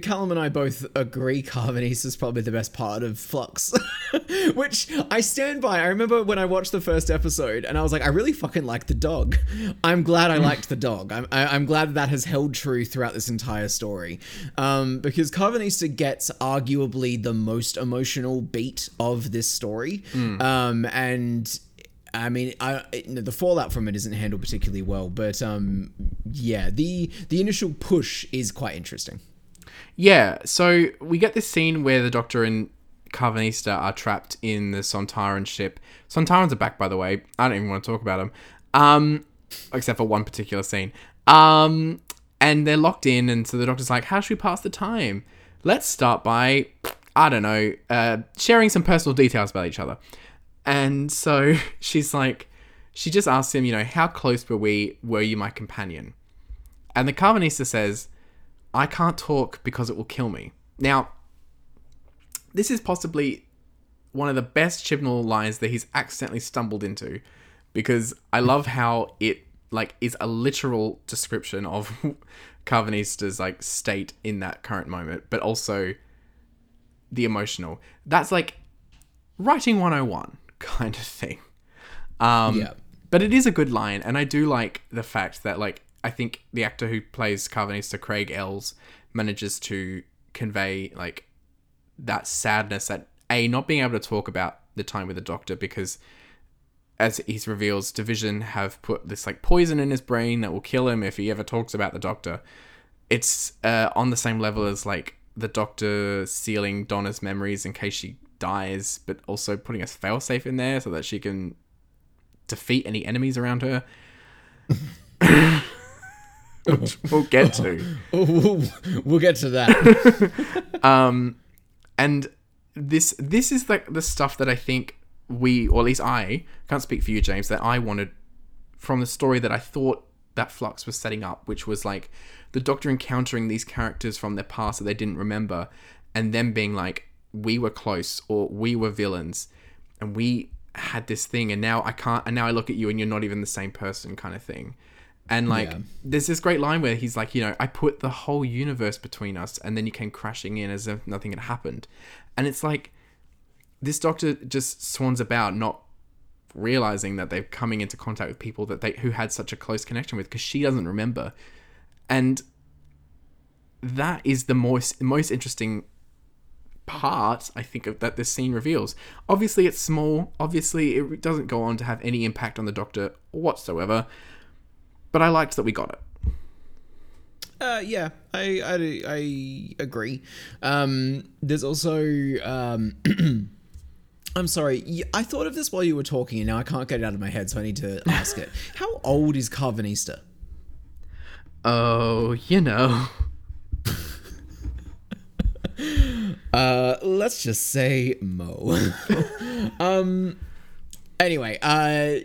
S1: Callum and I both agree Karvanista is probably the best part of Flux, [laughs] which I stand by. I remember when I watched the first episode and I was like, I really fucking like the dog. I'm glad I liked the dog. I'm, I, I'm glad that, that has held true throughout this entire story. Um, because Karvanista gets arguably the most emotional beat of this story. Um, and I mean, I the fallout from it isn't handled particularly well, but um, yeah, the the initial push is quite interesting.
S2: Yeah, so we get this scene where the Doctor and Karvanista are trapped in the Sontaran ship. Sontarans are back, by the way. I don't even want to talk about them, um, except for one particular scene. Um, and they're locked in, and so the Doctor's like, "How should we pass the time? Let's start by, I don't know, uh, sharing some personal details about each other." And so [laughs] she's like, she just asks him, you know, how close were we? Were you my companion? And the Karvanista says, I can't talk because it will kill me. Now, this is possibly one of the best Chibnall lines that he's accidentally stumbled into because I love how it like is a literal description of [laughs] Karvanista's like state in that current moment, but also the emotional. That's like writing 101 kind of thing. Um,
S1: Yeah.
S2: But it is a good line, and I do like the fact that, like, I think the actor who plays Karvanista, Craig Els, manages to convey, like, that sadness that, A, not being able to talk about the time with the doctor because, as he reveals, Division have put this, like, poison in his brain that will kill him if he ever talks about the doctor. It's uh, on the same level as, like, the doctor sealing Donna's memories in case she dies, but also putting a failsafe in there so that she can defeat any enemies around her. [laughs] Which we'll get to. [laughs]
S1: We'll, get to that. [laughs]
S2: Um, and this this is like the stuff that I think we, or at least I, can't speak for you, James, that I wanted from the story that I thought that Flux was setting up, which was like the Doctor encountering these characters from their past that they didn't remember, and them being like, we were close or we were villains, and we had this thing, and now I can't, and now I look at you and you're not even the same person, kind of thing. And like,
S1: Yeah.
S2: there's this great line where he's like, you know, I put the whole universe between us, and then you came crashing in as if nothing had happened. And it's like, this doctor just swans about, not realizing that they're coming into contact with people that they who had such a close connection with, because she doesn't remember. And that is the most most interesting part I think of that this scene reveals. Obviously, it's small. Obviously, it doesn't go on to have any impact on the Doctor whatsoever. But I liked that we got it.
S1: Uh, yeah, I, I, I agree. Um, there's also, um, [clears throat] I'm sorry, I thought of this while you were talking, and now I can't get it out of my head, so I need to ask it. [laughs] How old is Karvanista?
S2: Oh, you know. [laughs]
S1: Uh, let's just say Mo. [laughs] um, anyway, uh,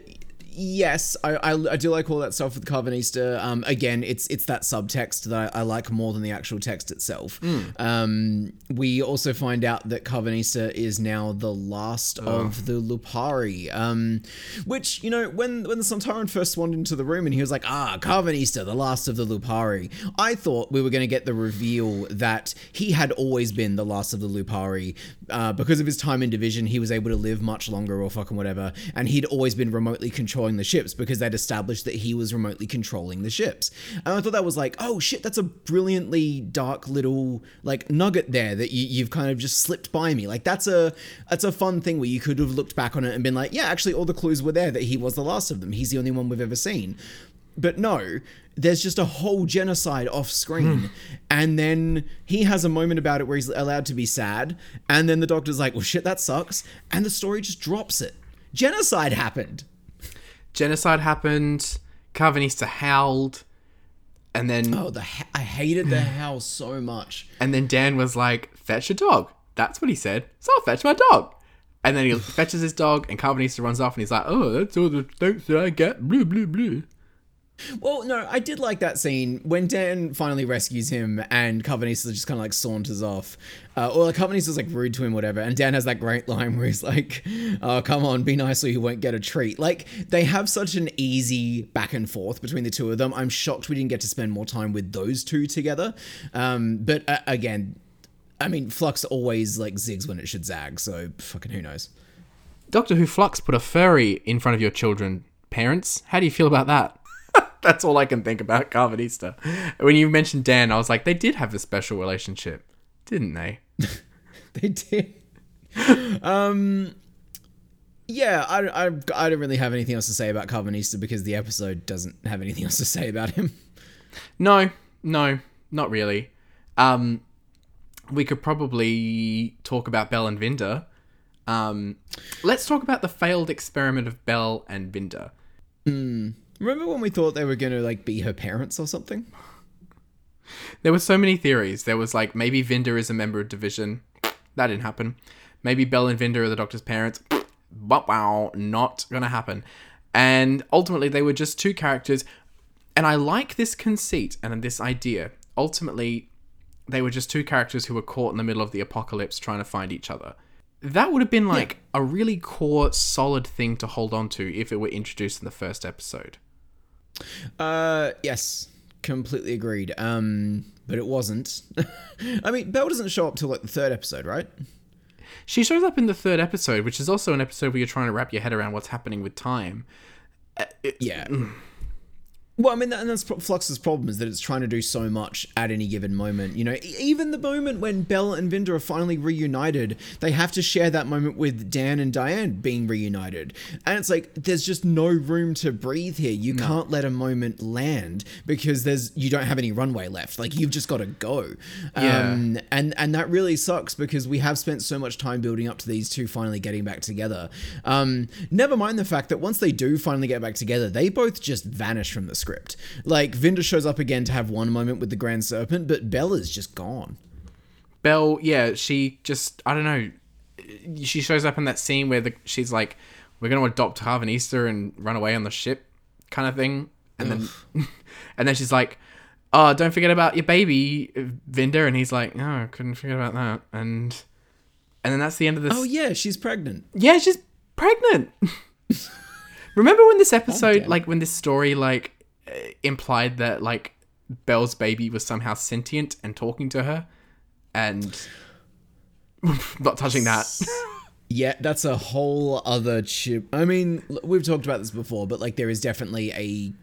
S1: yes, I, I, I do like all that stuff with Karvanista. Um, again, it's it's that subtext that I, I like more than the actual text itself. Um, we also find out that Karvanista is now the last of the Lupari. Um, which you know, when when the Sontaran first wandered into the room and he was like, "Ah, Karvanista, the last of the Lupari," I thought we were going to get the reveal that he had always been the last of the Lupari uh, because of his time in Division. He was able to live much longer or fucking whatever, and he'd always been remotely controlling the ships because they'd established that he was remotely controlling the ships. And I thought that was like, oh shit, that's a brilliantly dark little like nugget there that you, you've kind of just slipped by me. Like that's a that's a fun thing where you could have looked back on it and been like, yeah, actually all the clues were there that he was the last of them. He's the only one we've ever seen. But no, there's just a whole genocide off screen. Hmm. and then he has a moment about it where he's allowed to be sad. And then the doctor's like, well, shit, that sucks. And the story just drops it. Genocide happened.
S2: Genocide happened. Karvanista howled. And then
S1: Oh, the ha- I hated the mm. howl so much.
S2: and then Dan was like, "Fetch a dog." That's what he said. So I'll fetch my dog. And then he [sighs] fetches his dog, and Karvanista runs off, and he's like, "Oh, that's all the thanks that I get." Blue, blue, blue.
S1: Well, no, I did like that scene when Dan finally rescues him and Karvanista just kind of like saunters off. Uh, or like Karvanista's like rude to him, whatever. And Dan has that great line where he's like, oh, come on, be nice or you won't get a treat. Like, they have such an easy back and forth between the two of them. I'm shocked we didn't get to spend more time with those two together. Um, but uh, again, I mean, Flux always like zigs when it should zag, so fucking who knows.
S2: Doctor Who Flux put a furry in front of your children, parents. How do you feel about that? [laughs] That's all I can think about Karvanista. When you mentioned Dan, I was like, they did have a special relationship, didn't they? [laughs]
S1: they did. um, yeah, I, I, I don't really have anything else to say about Karvanista because the episode doesn't have anything else to say about him.
S2: No, no, not really. Um, we could probably talk about Bell and Vinder. Um, let's talk about the failed experiment of Bell and Vinder.
S1: Remember when we thought they were going to like be her parents or something?
S2: There were so many theories. There was like maybe Vinder is a member of Division. That didn't happen. Maybe Bel and Vinder are the Doctor's parents. Wow, wow, not gonna happen. And ultimately, they were just two characters. And I like this conceit and this idea. Ultimately, they were just two characters who were caught in the middle of the apocalypse trying to find each other. That would have been like a really core, solid thing to hold on to if it were introduced in the first episode.
S1: Uh, yes, completely agreed. Um, but it wasn't. [laughs] I mean, Belle doesn't show up till like the third episode, right?
S2: She shows up in the third episode, which is also an episode where you're trying to wrap your head around what's happening with time. Uh, it-
S1: Yeah. Well, I mean, that, and that's Flux's problem is that it's trying to do so much at any given moment. You know, even the moment when Belle and Vinder are finally reunited, they have to share that moment with Dan and Diane being reunited. And it's like there's just no room to breathe here. You can't let a moment land because there's you don't have any runway left. Like you've just got to go.
S2: Yeah.
S1: Um, and and that really sucks because we have spent so much time building up to these two finally getting back together. Um, never mind the fact that once they do finally get back together, they both just vanish from the script. Like Vinder shows up again to have one moment with the Grand Serpent, but Bella's just gone.
S2: Belle, yeah, she just I don't know. She shows up in that scene where the, she's like, "We're going to adopt Karvanista and run away on the ship," kind of thing, and then [laughs] and then she's like, "Oh, don't forget about your baby, Vinder," and he's like, "No, I couldn't forget about that," and and then that's the end of this.
S1: Oh yeah, she's pregnant.
S2: Yeah, she's pregnant. [laughs] Remember when this episode, like when this story, like implied that like Belle's baby was somehow sentient and talking to her, and [laughs] not touching that.
S1: Yeah, that's a whole other chip. I mean, we've talked about this before, but like there is definitely a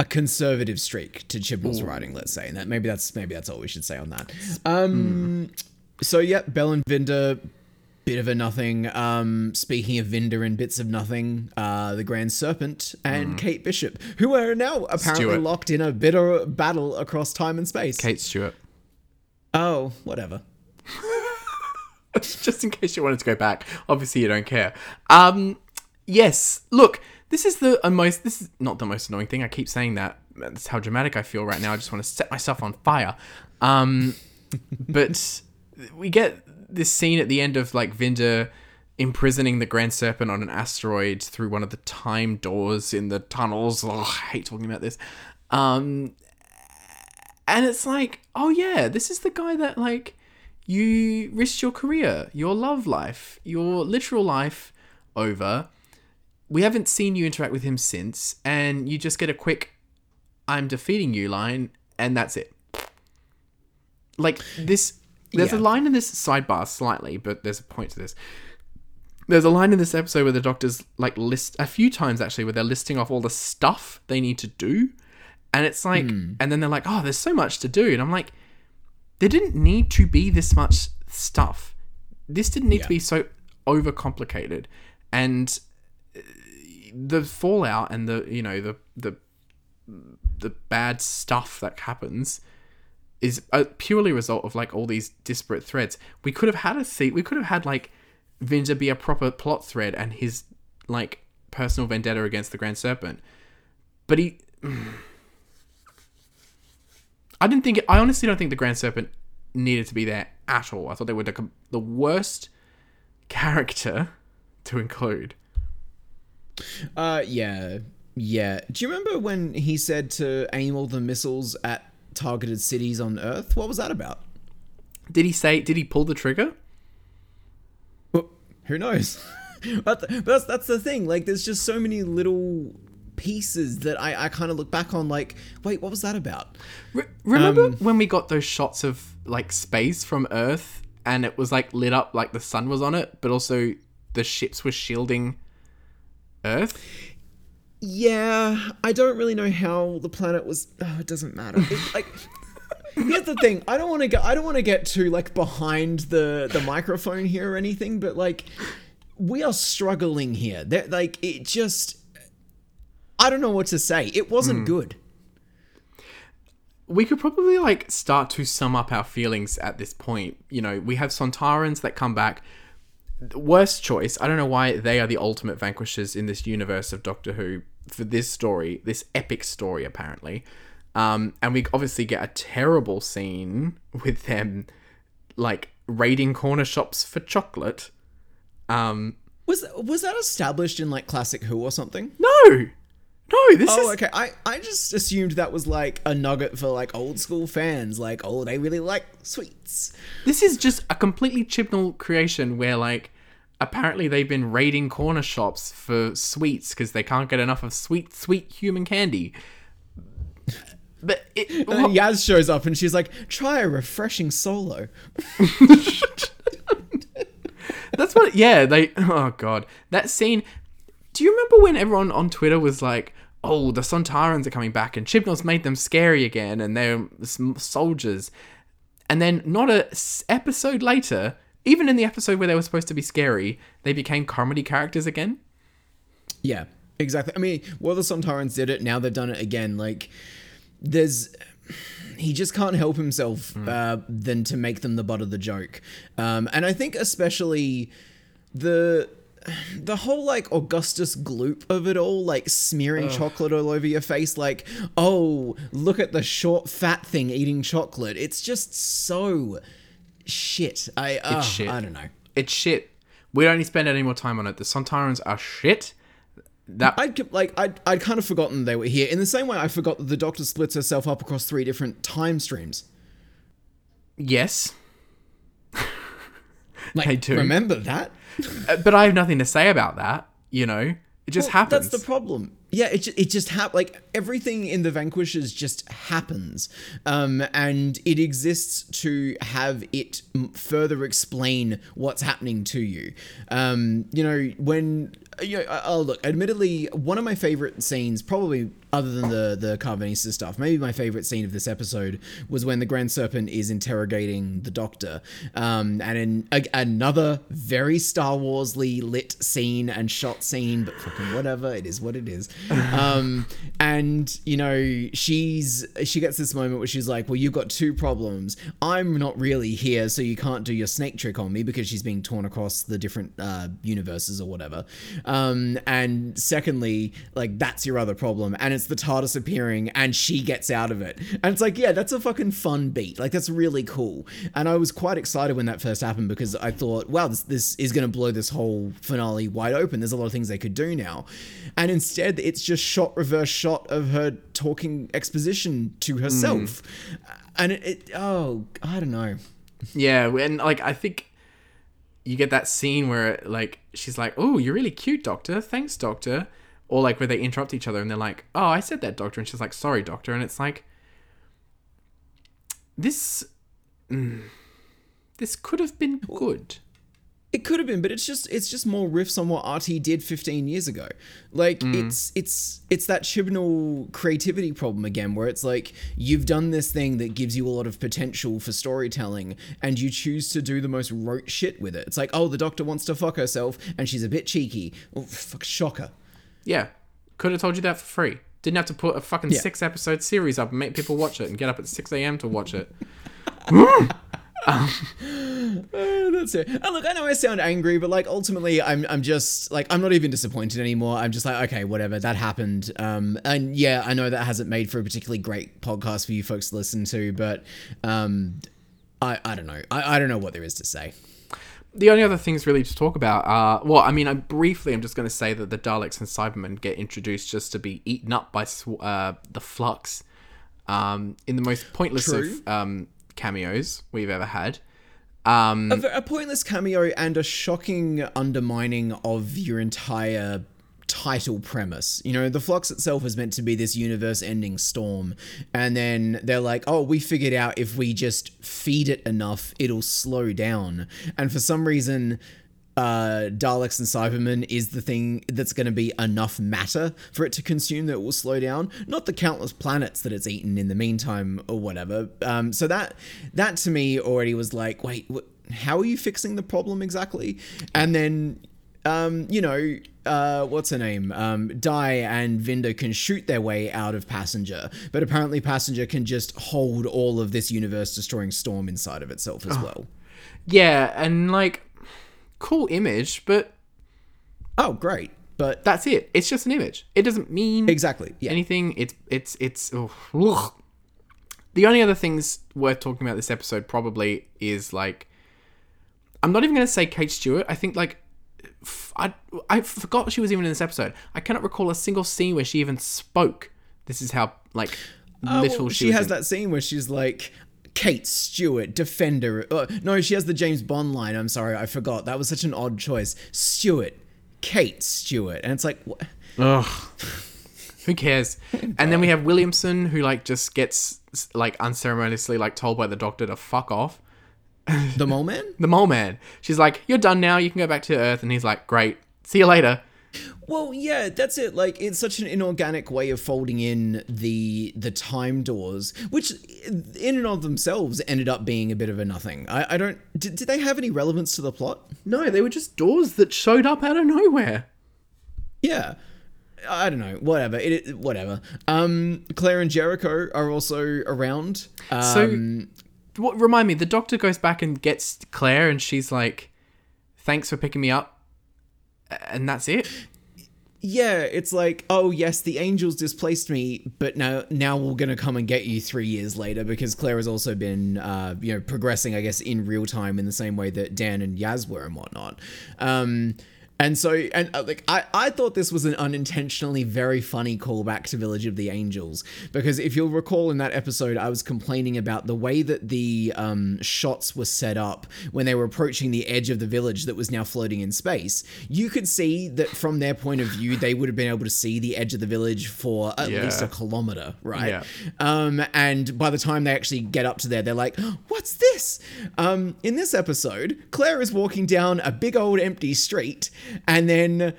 S1: a conservative streak to Chibnall's writing, let's say, and that maybe that's maybe that's all we should say on that. Um, so yeah, Bell and Vinder, bit of a nothing. Um, speaking of Vinder and bits of nothing, uh, the Grand Serpent and Kate Bishop, who are now apparently
S2: Stewart.
S1: locked in a bitter battle across time and space.
S2: Kate Stewart.
S1: Oh, whatever. [laughs]
S2: Just in case you wanted to go back. Obviously, you don't care. Um, yes. Look, this is the most. This is not the most annoying thing. I keep saying that. That's how dramatic I feel right now. I just want to set myself on fire. Um, [laughs] but we get this scene at the end of like Vinder imprisoning the Grand Serpent on an asteroid through one of the time doors in the tunnels. I hate talking about this. Um, and it's like, oh yeah, this is the guy that like you risked your career, your love life, your literal life over. We haven't seen you interact with him since, and you just get a quick "I'm defeating you" line, and that's it. Like this, there's a line in this sidebar slightly, but there's a point to this. There's a line in this episode where the doctors like list a few times actually where they're listing off all the stuff they need to do, and it's like, and then they're like, "Oh, there's so much to do," and I'm like, there didn't need to be this much stuff. This didn't need to be so overcomplicated, and uh, the fallout and the you know the the the bad stuff that happens is a purely result of like all these disparate threads. We could have had a seat. We could have had like Vinder be a proper plot thread and his like personal vendetta against the Grand Serpent, but he. [sighs] I didn't think. I honestly don't think the Grand Serpent needed to be there at all. I thought they were the, the worst character [laughs] to include.
S1: Uh, yeah. Yeah. Do you remember when he said to aim all the missiles at targeted cities on Earth? What was that about?
S2: Did he say? Did he pull the trigger?
S1: Well, who knows? [laughs] but, that's that's the thing. Like, there's just so many little pieces that I, I kind of look back on. Like, wait, what was that about?
S2: Re- remember um, when we got those shots of like space from Earth and it was like lit up like the sun was on it, but also the ships were shielding Earth?
S1: Yeah, I don't really know how the planet was. Oh, it doesn't matter. It, like, [laughs] here's the thing. I don't want to get. I don't want to get too like behind the the microphone here or anything. But like, we are struggling here. That like it just. I don't know what to say. It wasn't hmm. good.
S2: we could probably like start to sum up our feelings at this point. You know, we have Sontarans that come back. Worst choice. I don't know why they are the ultimate vanquishers in this universe of Doctor Who for this story, this epic story, apparently. Um, and we obviously get a terrible scene [laughs] with them like raiding corner shops for chocolate. Um,
S1: Was was that established in like classic Who or something?
S2: no, no, this
S1: Oh,
S2: is
S1: okay. I, I just assumed that was like a nugget for like old school fans. Like, oh, they really like sweets.
S2: This is just a completely Chibnall creation where, like, apparently they've been raiding corner shops for sweets because they can't get enough of sweet, sweet human candy. But it,
S1: Yaz shows up and she's like, try a refreshing solo.
S2: that's what, yeah, they, oh god. That scene, do you remember when everyone on Twitter was like, oh, the Sontarans are coming back and Chibnall's made them scary again and they're soldiers. And then not a s- episode later, even in the episode where they were supposed to be scary, they became comedy characters again.
S1: Yeah, exactly. I mean, well, the Sontarans did it. Now they've done it again. Like, there's. He just can't help himself uh, than to make them the butt of the joke. Um, and I think especially the the whole like Augustus gloop of it all, like smearing chocolate all over your face, like, oh, look at the short fat thing eating chocolate. It's just so shit. I uh,
S2: shit.
S1: I don't know.
S2: It's shit. We don't need to spend any more time on it. The Sontarans are shit. That
S1: I'd like I'd, I'd kind of forgotten they were here. In the same way, I forgot that the Doctor splits herself up across three different time streams.
S2: yes, [laughs]
S1: Like,
S2: They do.
S1: remember that?
S2: Uh, but I have nothing to say about that. You know, it just
S1: Well,
S2: happens.
S1: That's the problem. Yeah, it, it just hap- like everything in the Vanquishers just happens, um, and it exists to have it further explain what's happening to you. Um, you know, when you know, oh look, admittedly, one of my favorite scenes, probably other than the the Karvanista stuff, maybe my favorite scene of this episode was when the Grand Serpent is interrogating the Doctor, um, and in a, another very Star Warsly lit scene and shot scene, but fucking whatever, it is what it is. [laughs] Um, and you know, she's she gets this moment where she's like, "Well, you've got two problems. I'm not really here, so you can't do your snake trick on me because she's being torn across the different uh, universes or whatever." Um, and secondly, like that's your other problem, and it's the TARDIS appearing, and she gets out of it, and it's like, yeah, that's a fucking fun beat. Like that's really cool, and I was quite excited when that first happened because I thought, wow, this this is going to blow this whole finale wide open. There's a lot of things they could do now, and instead, it's just shot reverse shot of her talking exposition to hmm. herself, and it, it oh, I don't know.
S2: yeah, and like I think you get that scene where like she's like, "Oh, you're really cute, Doctor. Thanks, Doctor." Or like where they interrupt each other and they're like, "Oh, I said that, Doctor," and she's like, "Sorry, Doctor," and it's like this. mm, this could have been good.
S1: It could have been, but it's just it's just more riffs on what RT did 15 years ago. Like it's it's it's that Chibnall creativity problem again, where it's like you've done this thing that gives you a lot of potential for storytelling, and you choose to do the most rote shit with it. It's like, oh, the Doctor wants to fuck herself, and she's a bit cheeky. Oh, fuck, shocker.
S2: Yeah, could have told you that for free. Didn't have to put a fucking
S1: Yeah.
S2: six episode series up and make people watch it and get up at six a.m. to watch it.
S1: Uh, [laughs] that's it. And look, I know I sound angry, but like ultimately, I'm I'm just like I'm not even disappointed anymore. I'm just like, okay, whatever, that happened. Um, and yeah, I know that hasn't made for a particularly great podcast for you folks to listen to, but um, I I don't know. I I don't know what there is to say.
S2: The only other things really to talk about are well, I mean, I briefly, I'm just going to say that the Daleks and Cybermen get introduced just to be eaten up by sw- uh, the Flux, um, in the most pointless
S1: True.
S2: of um, cameos we've ever had. Um,
S1: A, a pointless cameo and a shocking undermining of your entire title premise. You know, the Flux itself is meant to be this universe ending storm, and then they're like, oh, we figured out if we just feed it enough, it'll slow down. And for some reason, uh, Daleks and Cybermen is the thing that's going to be enough matter for it to consume that will slow down, not the countless planets that it's eaten in the meantime or whatever. Um, so that that to me already was like, wait, wh- how are you fixing the problem exactly? And then, um, you know. Uh, what's her name? Um, Di and Vinder can shoot their way out of Passenger, but apparently Passenger can just hold all of this universe-destroying storm inside of itself as well.
S2: yeah, and like, cool image, but
S1: Oh, great! But
S2: that's it. It's just an image. It doesn't mean
S1: exactly, yeah.
S2: anything. It's it's it's. Oh. The only other things worth talking about this episode probably is like, I'm not even going to say Kate Stewart. I think like, I I forgot she was even in this episode. I cannot recall a single scene where she even spoke. This is how like
S1: Uh,
S2: little
S1: well,
S2: she,
S1: she has
S2: in.
S1: that scene where she's like Kate Stewart, Defender. Uh, no, she has the James Bond line. I'm sorry, I forgot. That was such an odd choice. Stewart, Kate Stewart, and it's like,
S2: Ugh. Who cares? And then we have Williamson who like just gets like unceremoniously like told by the doctor to fuck off. [laughs]
S1: the mole man.
S2: The mole man. She's like, "You're done now. You can go back to Earth." And he's like, "Great. See you later."
S1: Well, yeah, that's it. Like, it's such an inorganic way of folding in the the time doors, which, in and of themselves, ended up being a bit of a nothing. I, I don't. Did, did they have any relevance to the plot?
S2: No, they were just doors that showed up out of nowhere.
S1: Yeah. I don't know. Whatever. It, whatever. Um, Claire and Jericho are also around.
S2: So,
S1: Um,
S2: what remind me? The doctor goes back and gets Claire, and she's like, "Thanks for picking me up," and that's it.
S1: yeah, it's like, oh yes, the angels displaced me, but now now we're gonna come and get you three years later because Claire has also been, uh, you know, progressing, I guess, in real time in the same way that Dan and Yaz were and whatnot. Um, and so, and uh, like, I, I thought this was an unintentionally very funny callback to Village of the Angels because if you'll recall in that episode, I was complaining about the way that the um, shots were set up when they were approaching the edge of the village that was now floating in space. You could see that from their point of view, they would have been able to see the edge of the village for at
S2: Yeah.
S1: least a kilometer, right?
S2: Yeah.
S1: Um, and by the time they actually get up to there, they're like, "What's this?" Um, in this episode, Claire is walking down a big old empty street, and then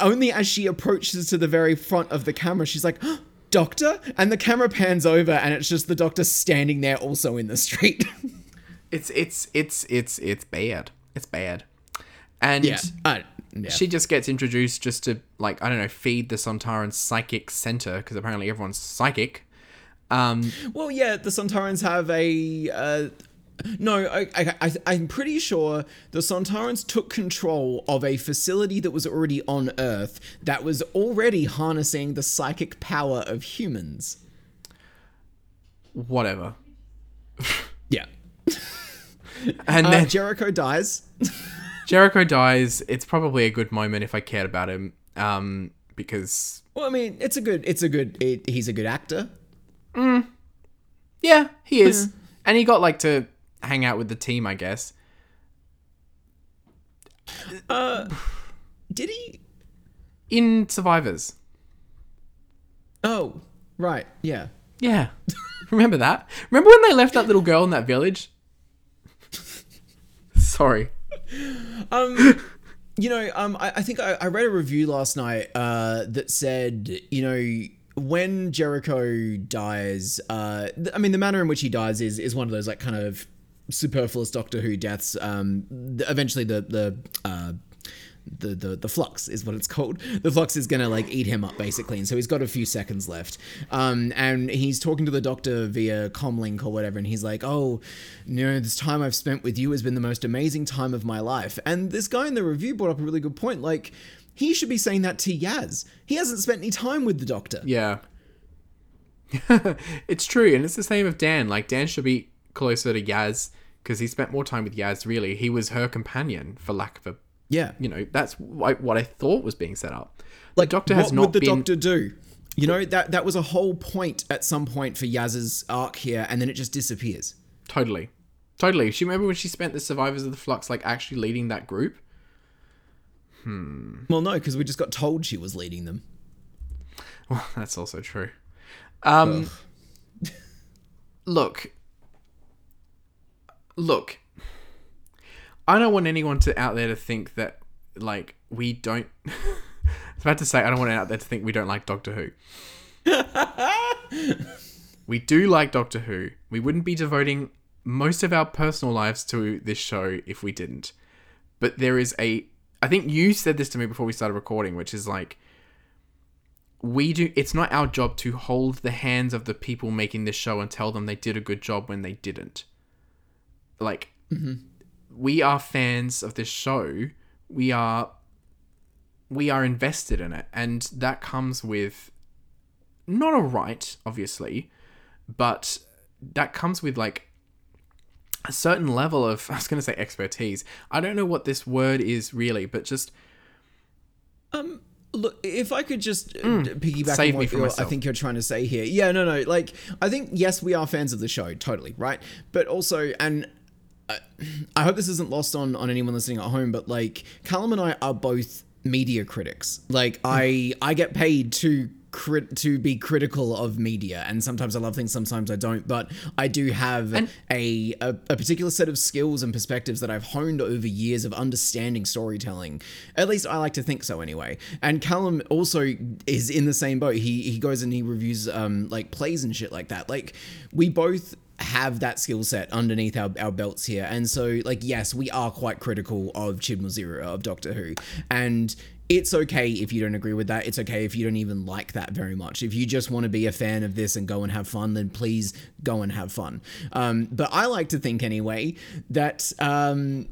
S1: only as she approaches to the very front of the camera, she's like. Doctor, and the camera pans over, and it's just the doctor standing there, also in the street. [laughs]
S2: It's it's it's it's it's bad. It's bad. And
S1: yeah, I, yeah.
S2: she just gets introduced just to like I don't know feed the Sontaran psychic center because apparently everyone's psychic. Um,
S1: Well, yeah, the Sontarans have a. Uh, no, I, I, I, I'm pretty sure the Sontarans took control of a facility that was already on Earth that was already harnessing the psychic power of humans.
S2: whatever.
S1: Yeah. [laughs]
S2: And
S1: Uh,
S2: then
S1: Jericho dies.
S2: Jericho dies. It's probably a good moment if I cared about him. Um, because
S1: Well, I mean, it's a good. It's a good. It, he's a good actor.
S2: yeah, he is, and he got like to hang out with the team, I guess.
S1: Did he?
S2: In Survivors.
S1: Oh, right. Yeah.
S2: Yeah. Remember that? Remember when they left that little girl in that village? Sorry.
S1: Um, you know, um, I, I think I, I read a review last night uh, that said, you know, when Jericho dies, uh, th- I mean, the manner in which he dies is is one of those like kind of superfluous Doctor Who deaths. Um, eventually, the the uh, the, the the flux is what it's called. The flux is gonna like eat him up basically, and so he's got a few seconds left. Um, and he's talking to the doctor via comlink or whatever, and he's like, "Oh, you know, this time I've spent with you has been the most amazing time of my life." And this guy in the review brought up a really good point. Like, he should be saying that to Yaz. He hasn't spent any time with the doctor.
S2: Yeah. [laughs] it's true, and it's the same with Dan. Like Dan should be closer to Yaz because he spent more time with Yaz. Really, he was her companion, for lack of a,
S1: Yeah.
S2: you know, that's what I thought was being set up.
S1: Like,
S2: the Doctor
S1: what
S2: has not
S1: would the
S2: been
S1: Doctor do? You know, that that was a whole point at some point for Yaz's arc here, and then it just disappears.
S2: totally, totally. She remember when she spent the survivors of the flux like actually leading that group. Hmm.
S1: Well, no, because we just got told she was leading them.
S2: Well, [laughs] that's also true. Um, look, look. I don't want anyone to out there to think that like we don't. [laughs] I was about to say I don't want out there to think we don't like Doctor Who. [laughs] we do like Doctor Who. We wouldn't be devoting most of our personal lives to this show if we didn't. But there is a. I think you said this to me before we started recording, which is like we do it's not our job to hold the hands of the people making this show and tell them they did a good job when they didn't like we are fans of this show we are we are invested in it and that comes with not a right obviously but that comes with like a certain level of [laughs] i was going to say expertise i don't know what this word is really but just um
S1: Look, if I could just uh, piggyback
S2: Mm. Save
S1: on
S2: me
S1: what
S2: from
S1: you're- I think you're trying to say here. Yeah, no, no. Like, I think yes, we are fans of the show, totally, right? But also, and I, [clears throat] I hope this isn't lost on on anyone listening at home, but like, Callum and I are both media critics. Like, I I get paid to. Crit- to be critical of media and sometimes i love things sometimes i don't but i do have a, a a particular set of skills and perspectives that i've honed over years of understanding storytelling at least i like to think so anyway and callum also is in the same boat he he goes and he reviews um like plays and shit like that like we both have that skill set underneath our, our belts here and so like yes we are quite critical of chibnall's era of doctor who and it's okay if you don't agree with that. It's okay if you don't even like that very much. If you just want to be a fan of this and go and have fun, then please go and have fun. Um, but I like to think anyway that um,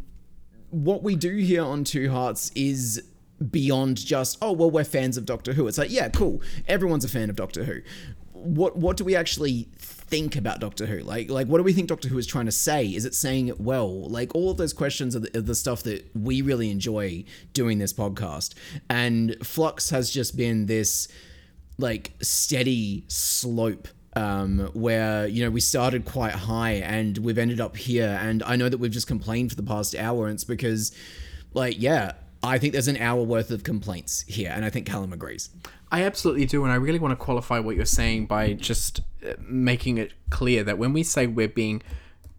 S1: what we do here on Two Hearts is beyond just oh well we're fans of Doctor Who. It's like yeah cool everyone's a fan of Doctor Who. What what do we actually think about Doctor Who? Like like what do we think Doctor Who is trying to say? Is it saying it well? Like all of those questions are the, are the stuff that we really enjoy doing this podcast. And Flux has just been this like steady slope um, where you know we started quite high and we've ended up here and i know that we've just complained for the past hour and it's because like yeah i think there's an hour worth of complaints here and i think callum agrees
S2: I absolutely do, and I really want to qualify what you're saying by just uh, making it clear that when we say we're being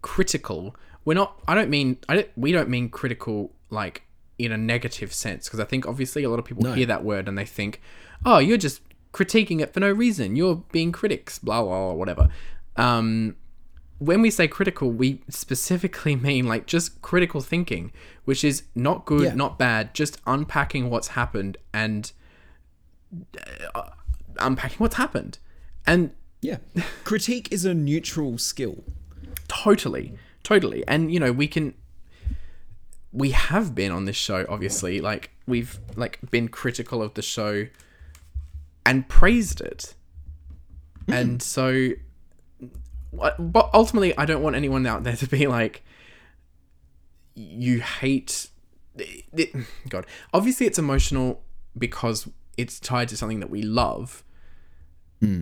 S2: critical, we're not. I don't mean. I don't. We don't mean critical like in a negative sense, because I think obviously a lot of people hear that word and they think, oh, you're just critiquing it for no reason. You're being critics, blah blah, blah whatever. Um, when we say critical, we specifically [laughs] mean like just critical thinking, which is not good,
S1: Yeah.
S2: not bad, just unpacking what's happened and Uh, unpacking what's happened. And
S1: yeah [laughs] critique is a neutral skill
S2: totally, totally. And you know, we can we have been on this show obviously, like we've like been critical of the show and praised it. Hmm. And so but ultimately I don't want anyone out there to be like you hate god obviously it's emotional because it's tied to something that we love.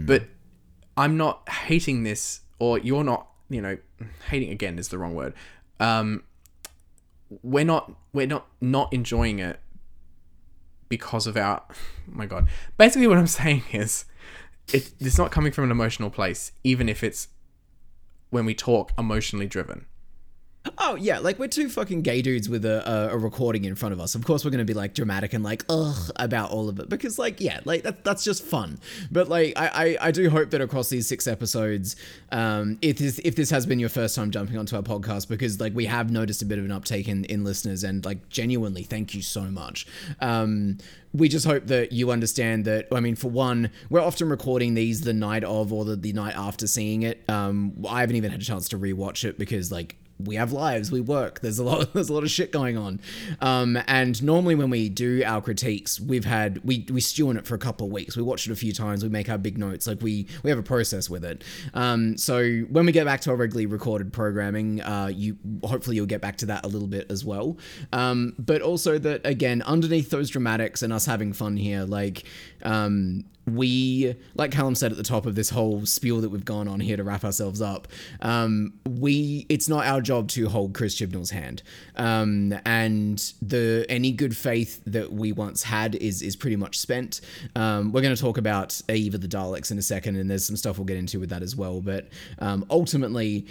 S2: But i'm not hating this or you're not you know hating again is the wrong word. Um we're not we're not not enjoying it because of our oh [laughs] my god. Basically what i'm [laughs] saying is it, it's not coming from an emotional place even if it's when we talk emotionally driven
S1: Oh yeah, like we're two fucking gay dudes with a, a, a recording in front of us. Of course, we're gonna be like dramatic and like ugh about all of it because like yeah, like that, that's just fun. But like I, I I do hope that across these six episodes, um, if this if this has been your first time jumping onto our podcast because like we have noticed a bit of an uptake in in listeners and like genuinely thank you so much. Um, we just hope that you understand that. I mean, for one, we're often recording these the night of or the, the night after seeing it. Um, I haven't even had a chance to rewatch it because like we have lives, we work. There's a lot, [laughs] there's a lot of shit going on. Um, and normally when we do our critiques, we've had we we stew on it for a couple of weeks. We watch it a few times. We make our big notes. Like we we have a process with it. Um, so when we get back to our regularly recorded programming, uh, you hopefully you'll get back to that a little bit as well. Um, but also that again, underneath those dramatics and us having fun here, like um, we, like Callum said at the top of this whole spiel that we've gone on here to wrap ourselves up, um, we it's not our job to hold Chris Chibnall's hand, um, and the any good faith that we once had is is pretty much spent. Um, we're going to talk about Eve of the Daleks in a second, and there's some stuff we'll get into with that as well. But um, ultimately.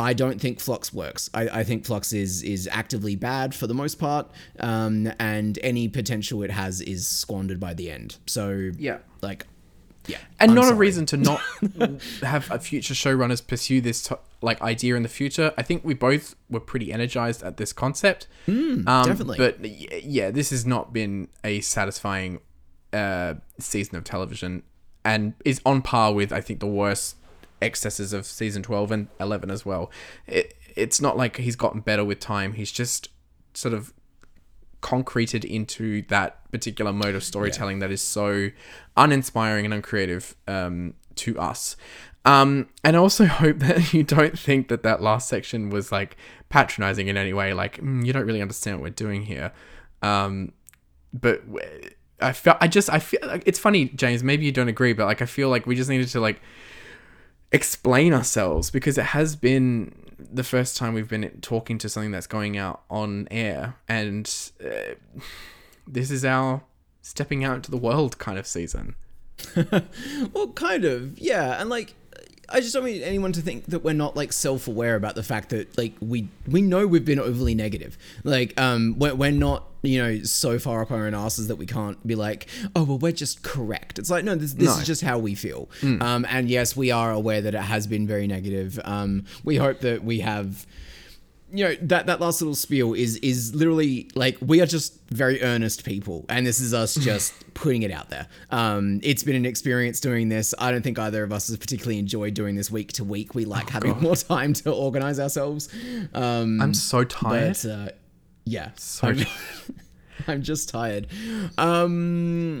S1: I don't think Flux works. I, I, think Flux is is actively bad for the most part, um, and any potential it has is squandered by the end. So
S2: Yeah.
S1: like, yeah,
S2: and
S1: I'm
S2: not a reason to not [laughs] have a future showrunners pursue this to- like idea in the future. I think we both were pretty energized at this concept. um,
S1: definitely.
S2: But yeah, this has not been a satisfying uh, season of television, and is on par with I think the worst excesses of season twelve and eleven as well. It, it's not like he's gotten better with time. He's just sort of concreted into that particular mode of storytelling that is so uninspiring and uncreative um, to us. Um, and I also [laughs] hope that you don't think that that last section was like patronizing in any way. Like "Mm, you don't really understand what we're doing here. Um, but w- I felt I just I feel like it's funny, James. Maybe you don't agree, but like I feel like we just needed to like explain ourselves because it has been the first time we've been talking to something that's going out on air and uh, this is our stepping out into the world kind of season [laughs]
S1: Well, kind of, yeah. And like, I just don't want anyone to think that we're not like self-aware about the fact that like we we know we've been overly negative. Like, um, we're, we're not you know so far up our own asses that we can't be like, oh well, we're just correct. It's like no, this this
S2: No.
S1: is just how we feel. Um, and yes, we are aware that it has been very negative. Um, we hope that we have you know that that last little spiel is is literally like we are just very earnest people and this is us just [laughs] putting it out there. Um it's been an experience doing this. I don't think either of us has particularly enjoyed doing this week to week. We like having more time to organize ourselves. Um
S2: i'm so tired.
S1: but uh yeah.
S2: So
S1: I'm. [laughs] I'm just tired. Um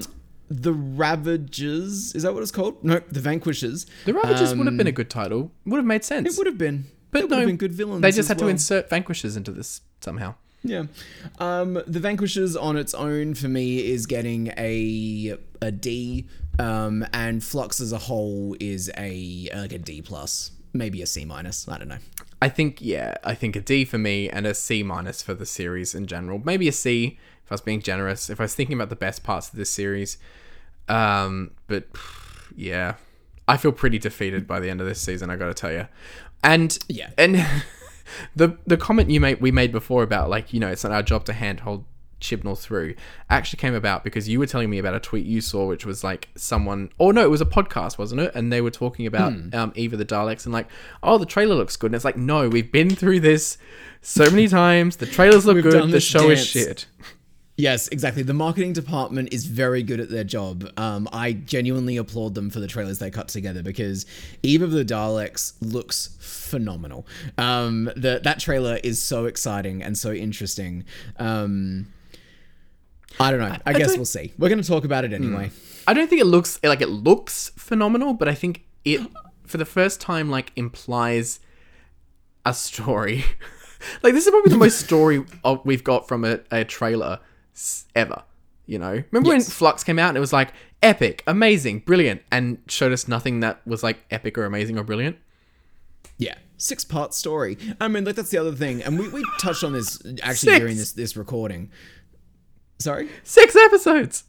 S1: the Ravagers, is that what it's called? No, the Vanquishers.
S2: the ravagers would have been a good title. Would have made sense.
S1: It would have been,
S2: but
S1: would
S2: no
S1: been good villains.
S2: they just had to insert vanquishers into this somehow
S1: Yeah. Um, the Vanquishers on its own for me is getting a a D, um, and Flux as a whole is a like a D plus, maybe a C minus. I don't know.
S2: I think yeah, I think a D for me and a C minus for the series in general. Maybe a C if I was being generous. If I was thinking about the best parts of this series, um, but [sighs] yeah, I feel pretty defeated by the end of this season. I got to tell you, and
S1: Yeah.
S2: and [laughs] the the comment you made we made before about like you know it's not our job to handhold Chibnall through actually came about because you were telling me about a tweet you saw which was like someone or no it was a podcast wasn't it? And they were talking about um Eve of the Daleks and like oh the trailer looks good. And it's like no we've been through this so many times. The trailers look good. the show is shit
S1: Yes, exactly. The marketing department is very good at their job. Um, I genuinely applaud them for the trailers they cut together because Eve of the Daleks looks phenomenal. Um, the, that trailer is so exciting and so interesting. Um, I don't know. I, guess
S2: don't-
S1: we'll see. We're going to talk about it anyway.
S2: I don't think it looks like it looks phenomenal, but I think it for the first time like implies a story. [laughs] like this is probably the most story of, we've got from a, a trailer ever. You know, remember when Flux came out and it was like epic, amazing, brilliant, and showed us nothing that was like epic or amazing or brilliant.
S1: Yeah, six part story. I mean, like that's the other thing, and we, we touched on this actually
S2: Six.
S1: during this this recording. Sorry,
S2: Six episodes.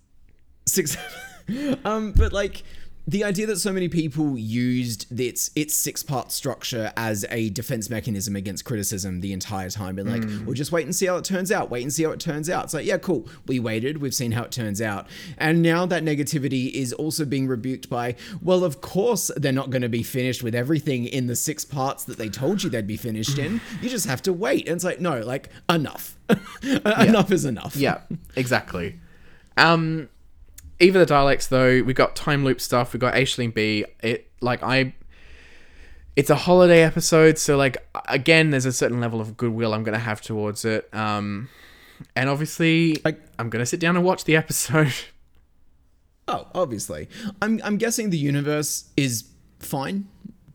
S1: six. [laughs] um, but like the idea that so many people used its its six part structure as a defense mechanism against criticism the entire time, and like, we'll just wait and see how it turns out. Wait and see how it turns out. It's like, yeah, cool. We waited. We've seen how it turns out, and now that negativity is also being rebuked by, well, of course they're not going to be finished with everything in the six parts that they told you they'd be finished in. [sighs] You just have to wait. And it's like, no, like enough. [laughs] enough is enough.
S2: Yeah, exactly. Um, Eve of the Daleks, though, we've got time loop stuff. we've got Aisling Bea. It like I, it's a holiday episode, so like again, there's a certain level of goodwill I'm gonna have towards it. Um, and obviously,
S1: Like-
S2: I'm gonna sit down and watch the episode. [laughs]
S1: Oh, obviously. I'm I'm guessing the universe is fine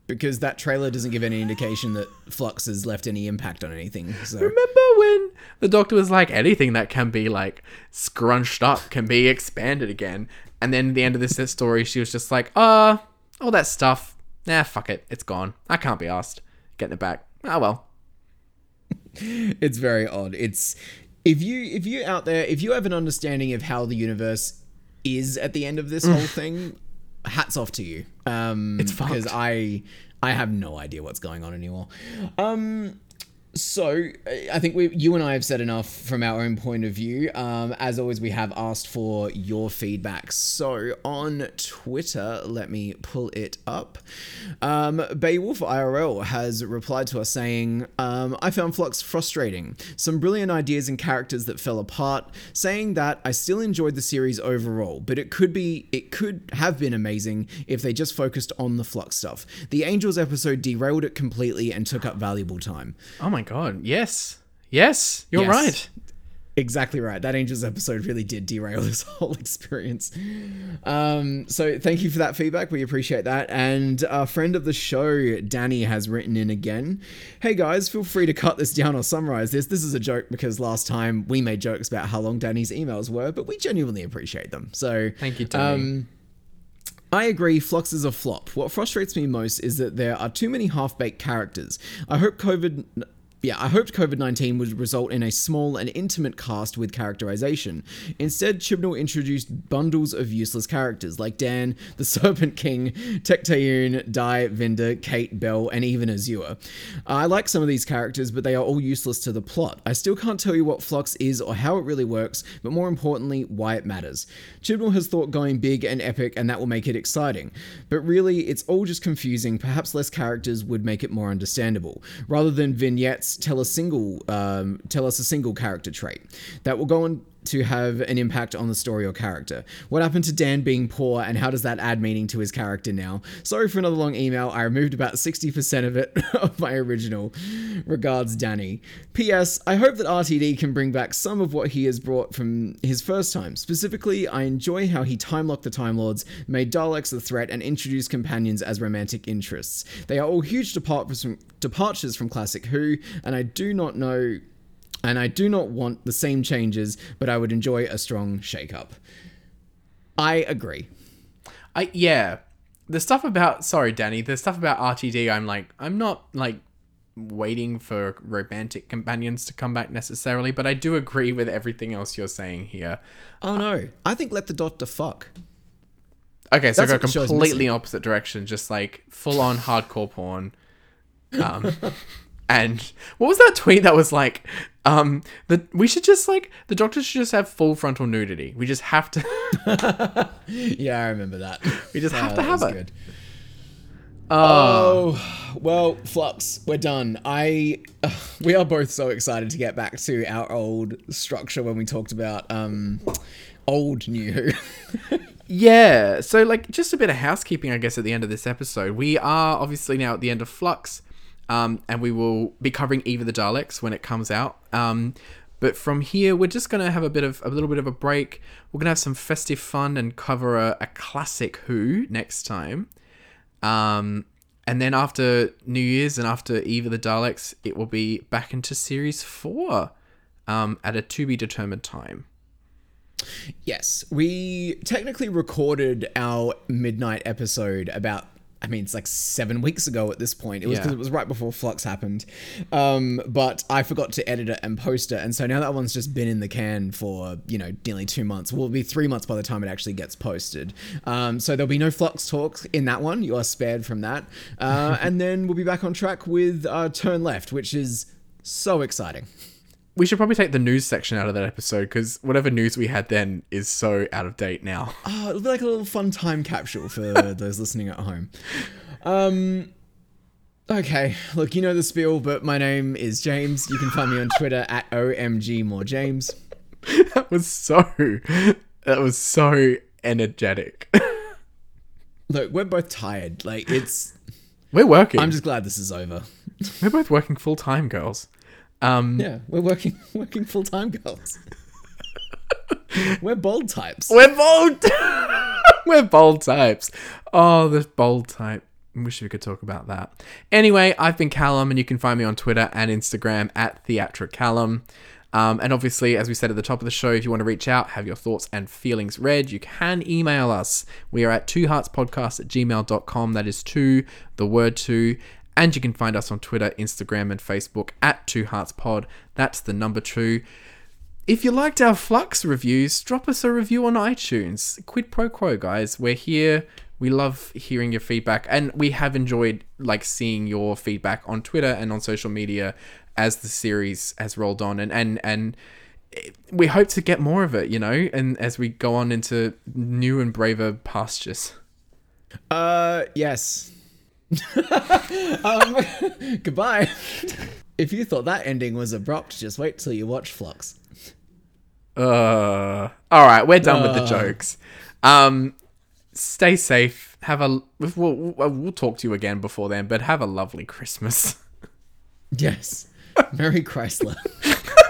S1: because that trailer doesn't give any indication that Flux has left any impact on anything. So
S2: Remember when the doctor was like, anything that can be like scrunched up can be expanded again? And then at the end of this story, she was just like, uh, all that stuff, nah, fuck it, it's gone. I can't be asked. Getting it back. Oh well. [laughs]
S1: it's very odd. It's if you if you out there if you have an understanding of how the universe is at the end of this [laughs] whole thing, hats off to you. Um,
S2: It's
S1: because
S2: fucked.
S1: I I have no idea what's going on anymore. Um, so I think we, you and I have said enough from our own point of view. Um, as always, we have asked for your feedback. So on Twitter, let me pull it up. Um, Beowulf IRL has replied to us saying, um, "I found Flux frustrating. Some brilliant ideas and characters that fell apart. Saying that I still enjoyed the series overall, but it could be, it could have been amazing if they just focused on the Flux stuff. The Angels episode derailed it completely and took up valuable time."
S2: Oh my god. Yes. Yes. You're
S1: Yes.
S2: right.
S1: Exactly right. That Angels episode really did derail [laughs] this whole experience. Um, so thank you for that feedback. We appreciate that. And a friend of the show, Danny, has written in again. Hey guys, feel free to cut this down or summarize this. This is a joke because last time we made jokes about how long Danny's emails were, but we genuinely appreciate them. So
S2: Thank you, Danny.
S1: Um, I agree, Flux is a flop. What frustrates me most is that there are too many half baked characters. I hope COVID. Yeah, I hoped COVID 19 would result in a small and intimate cast with characterization. Instead, Chibnall introduced bundles of useless characters like Dan, the [laughs] Serpent King, Tecteun, Di, Vinder, Kate, Bel, and even Azhur. I like some of these characters, but they are all useless to the plot. I still can't tell you what Flux is or how it really works, but more importantly, why it matters. Chibnall has thought going big and epic, and that will make it exciting. But really, it's all just confusing. Perhaps less characters would make it more understandable. Rather than vignettes, tell a single, um, tell us a single character trait that will go on to have an impact on the story or character. What happened to Dan being poor, and how does that add meaning to his character now? Sorry for another long email. I removed about 60% of it [laughs] of my original. Regards, Danny. P.S. I hope that RTD can bring back some of what he has brought from his first time. Specifically, I enjoy how he time locked the Time Lords, made Daleks a threat, and introduced companions as romantic interests. They are all huge departures from, departures from classic Who, and I do not know and I do not want the same changes, but I would enjoy a strong shake-up. I agree.
S2: I yeah. The stuff about sorry, Danny, the stuff about RTD, I'm like I'm not like waiting for romantic companions to come back necessarily, but I do agree with everything else you're saying here.
S1: Oh no, I think let the doctor fuck.
S2: Okay, so
S1: That's
S2: go
S1: what the show's
S2: completely opposite direction, just like full on hardcore porn. Um, [laughs] and what was that tweet that was like, um, we should just like the doctor should just have full frontal nudity. We just have to. [laughs]
S1: Yeah, I remember that. [laughs]
S2: We just have to have it.
S1: Good. Oh well, Flux, we're done. I uh, [sighs] we are both so excited to get back to our old structure when we talked about um old New [laughs]
S2: Yeah, so like just a bit of housekeeping, I guess, at the end of this episode. We are obviously now at the end of Flux, um, and we will be covering Eve of the Daleks when it comes out. Um, but from here, we're just gonna have a bit of a little bit of a break. We're gonna have some festive fun and cover a, a classic Who next time. Um, and then after New Year's and after Eve of the Daleks, it will be back into series four um, at a to be determined time.
S1: Yes, we technically recorded our midnight episode about. I mean, it's like seven weeks ago at this point. It was because
S2: Yeah.
S1: it was right before Flux happened. Um, but I forgot to edit it and post it, and so now that one's just been in the can for you know nearly two months. Well, it'll be three months by the time it actually gets posted. Um, so there'll be no Flux talk in that one. You are spared from that. Uh, [laughs] and then we'll be back on track with uh, Turn Left, which is so exciting.
S2: We should probably take the news section out of that episode because whatever news we had then is so out of date now. [laughs]
S1: Oh, it'll be like a little fun time capsule for [laughs] those listening at home. Um, okay, look, you know the spiel, but my name is James. You can find me on Twitter at omgmorejames. [laughs]
S2: that was so. That was so energetic.
S1: Look, we're both tired. Like it's
S2: We're working.
S1: I'm just glad this is over.
S2: We're both working full time, girls. Um,
S1: Yeah, we're working [laughs] working full time, girls. [laughs] we're bold types.
S2: We're bold. [laughs] We're bold types. Oh, the bold type. Wish we could talk about that. Anyway, I've been Callum, and you can find me on Twitter and Instagram at theatricallum. Um, and obviously, as we said at the top of the show, if you want to reach out, have your thoughts and feelings read, you can email us. We are at two heartspodcast at gmail.com. That is two, the word two. And you can find us on Twitter, Instagram, and Facebook at two hearts pod. That's the number two. If you liked our Flux reviews, drop us a review on iTunes. Quid pro quo, guys. We're here. We love hearing your feedback, and we have enjoyed like seeing your feedback on Twitter and on social media as the series has rolled on, and and and we hope to get more of it. You know, and as we go on into new and braver pastures.
S1: Uh, yes. [laughs] um, [laughs] goodbye. If you thought that ending was abrupt, just wait till you watch Flux.
S2: Uh, all right, we're done with the
S1: Uh.
S2: jokes. Um, stay safe. Have a we'll, we'll we'll talk to you again before then, but have a lovely Christmas.
S1: Yes. Merry Chrysler. [laughs]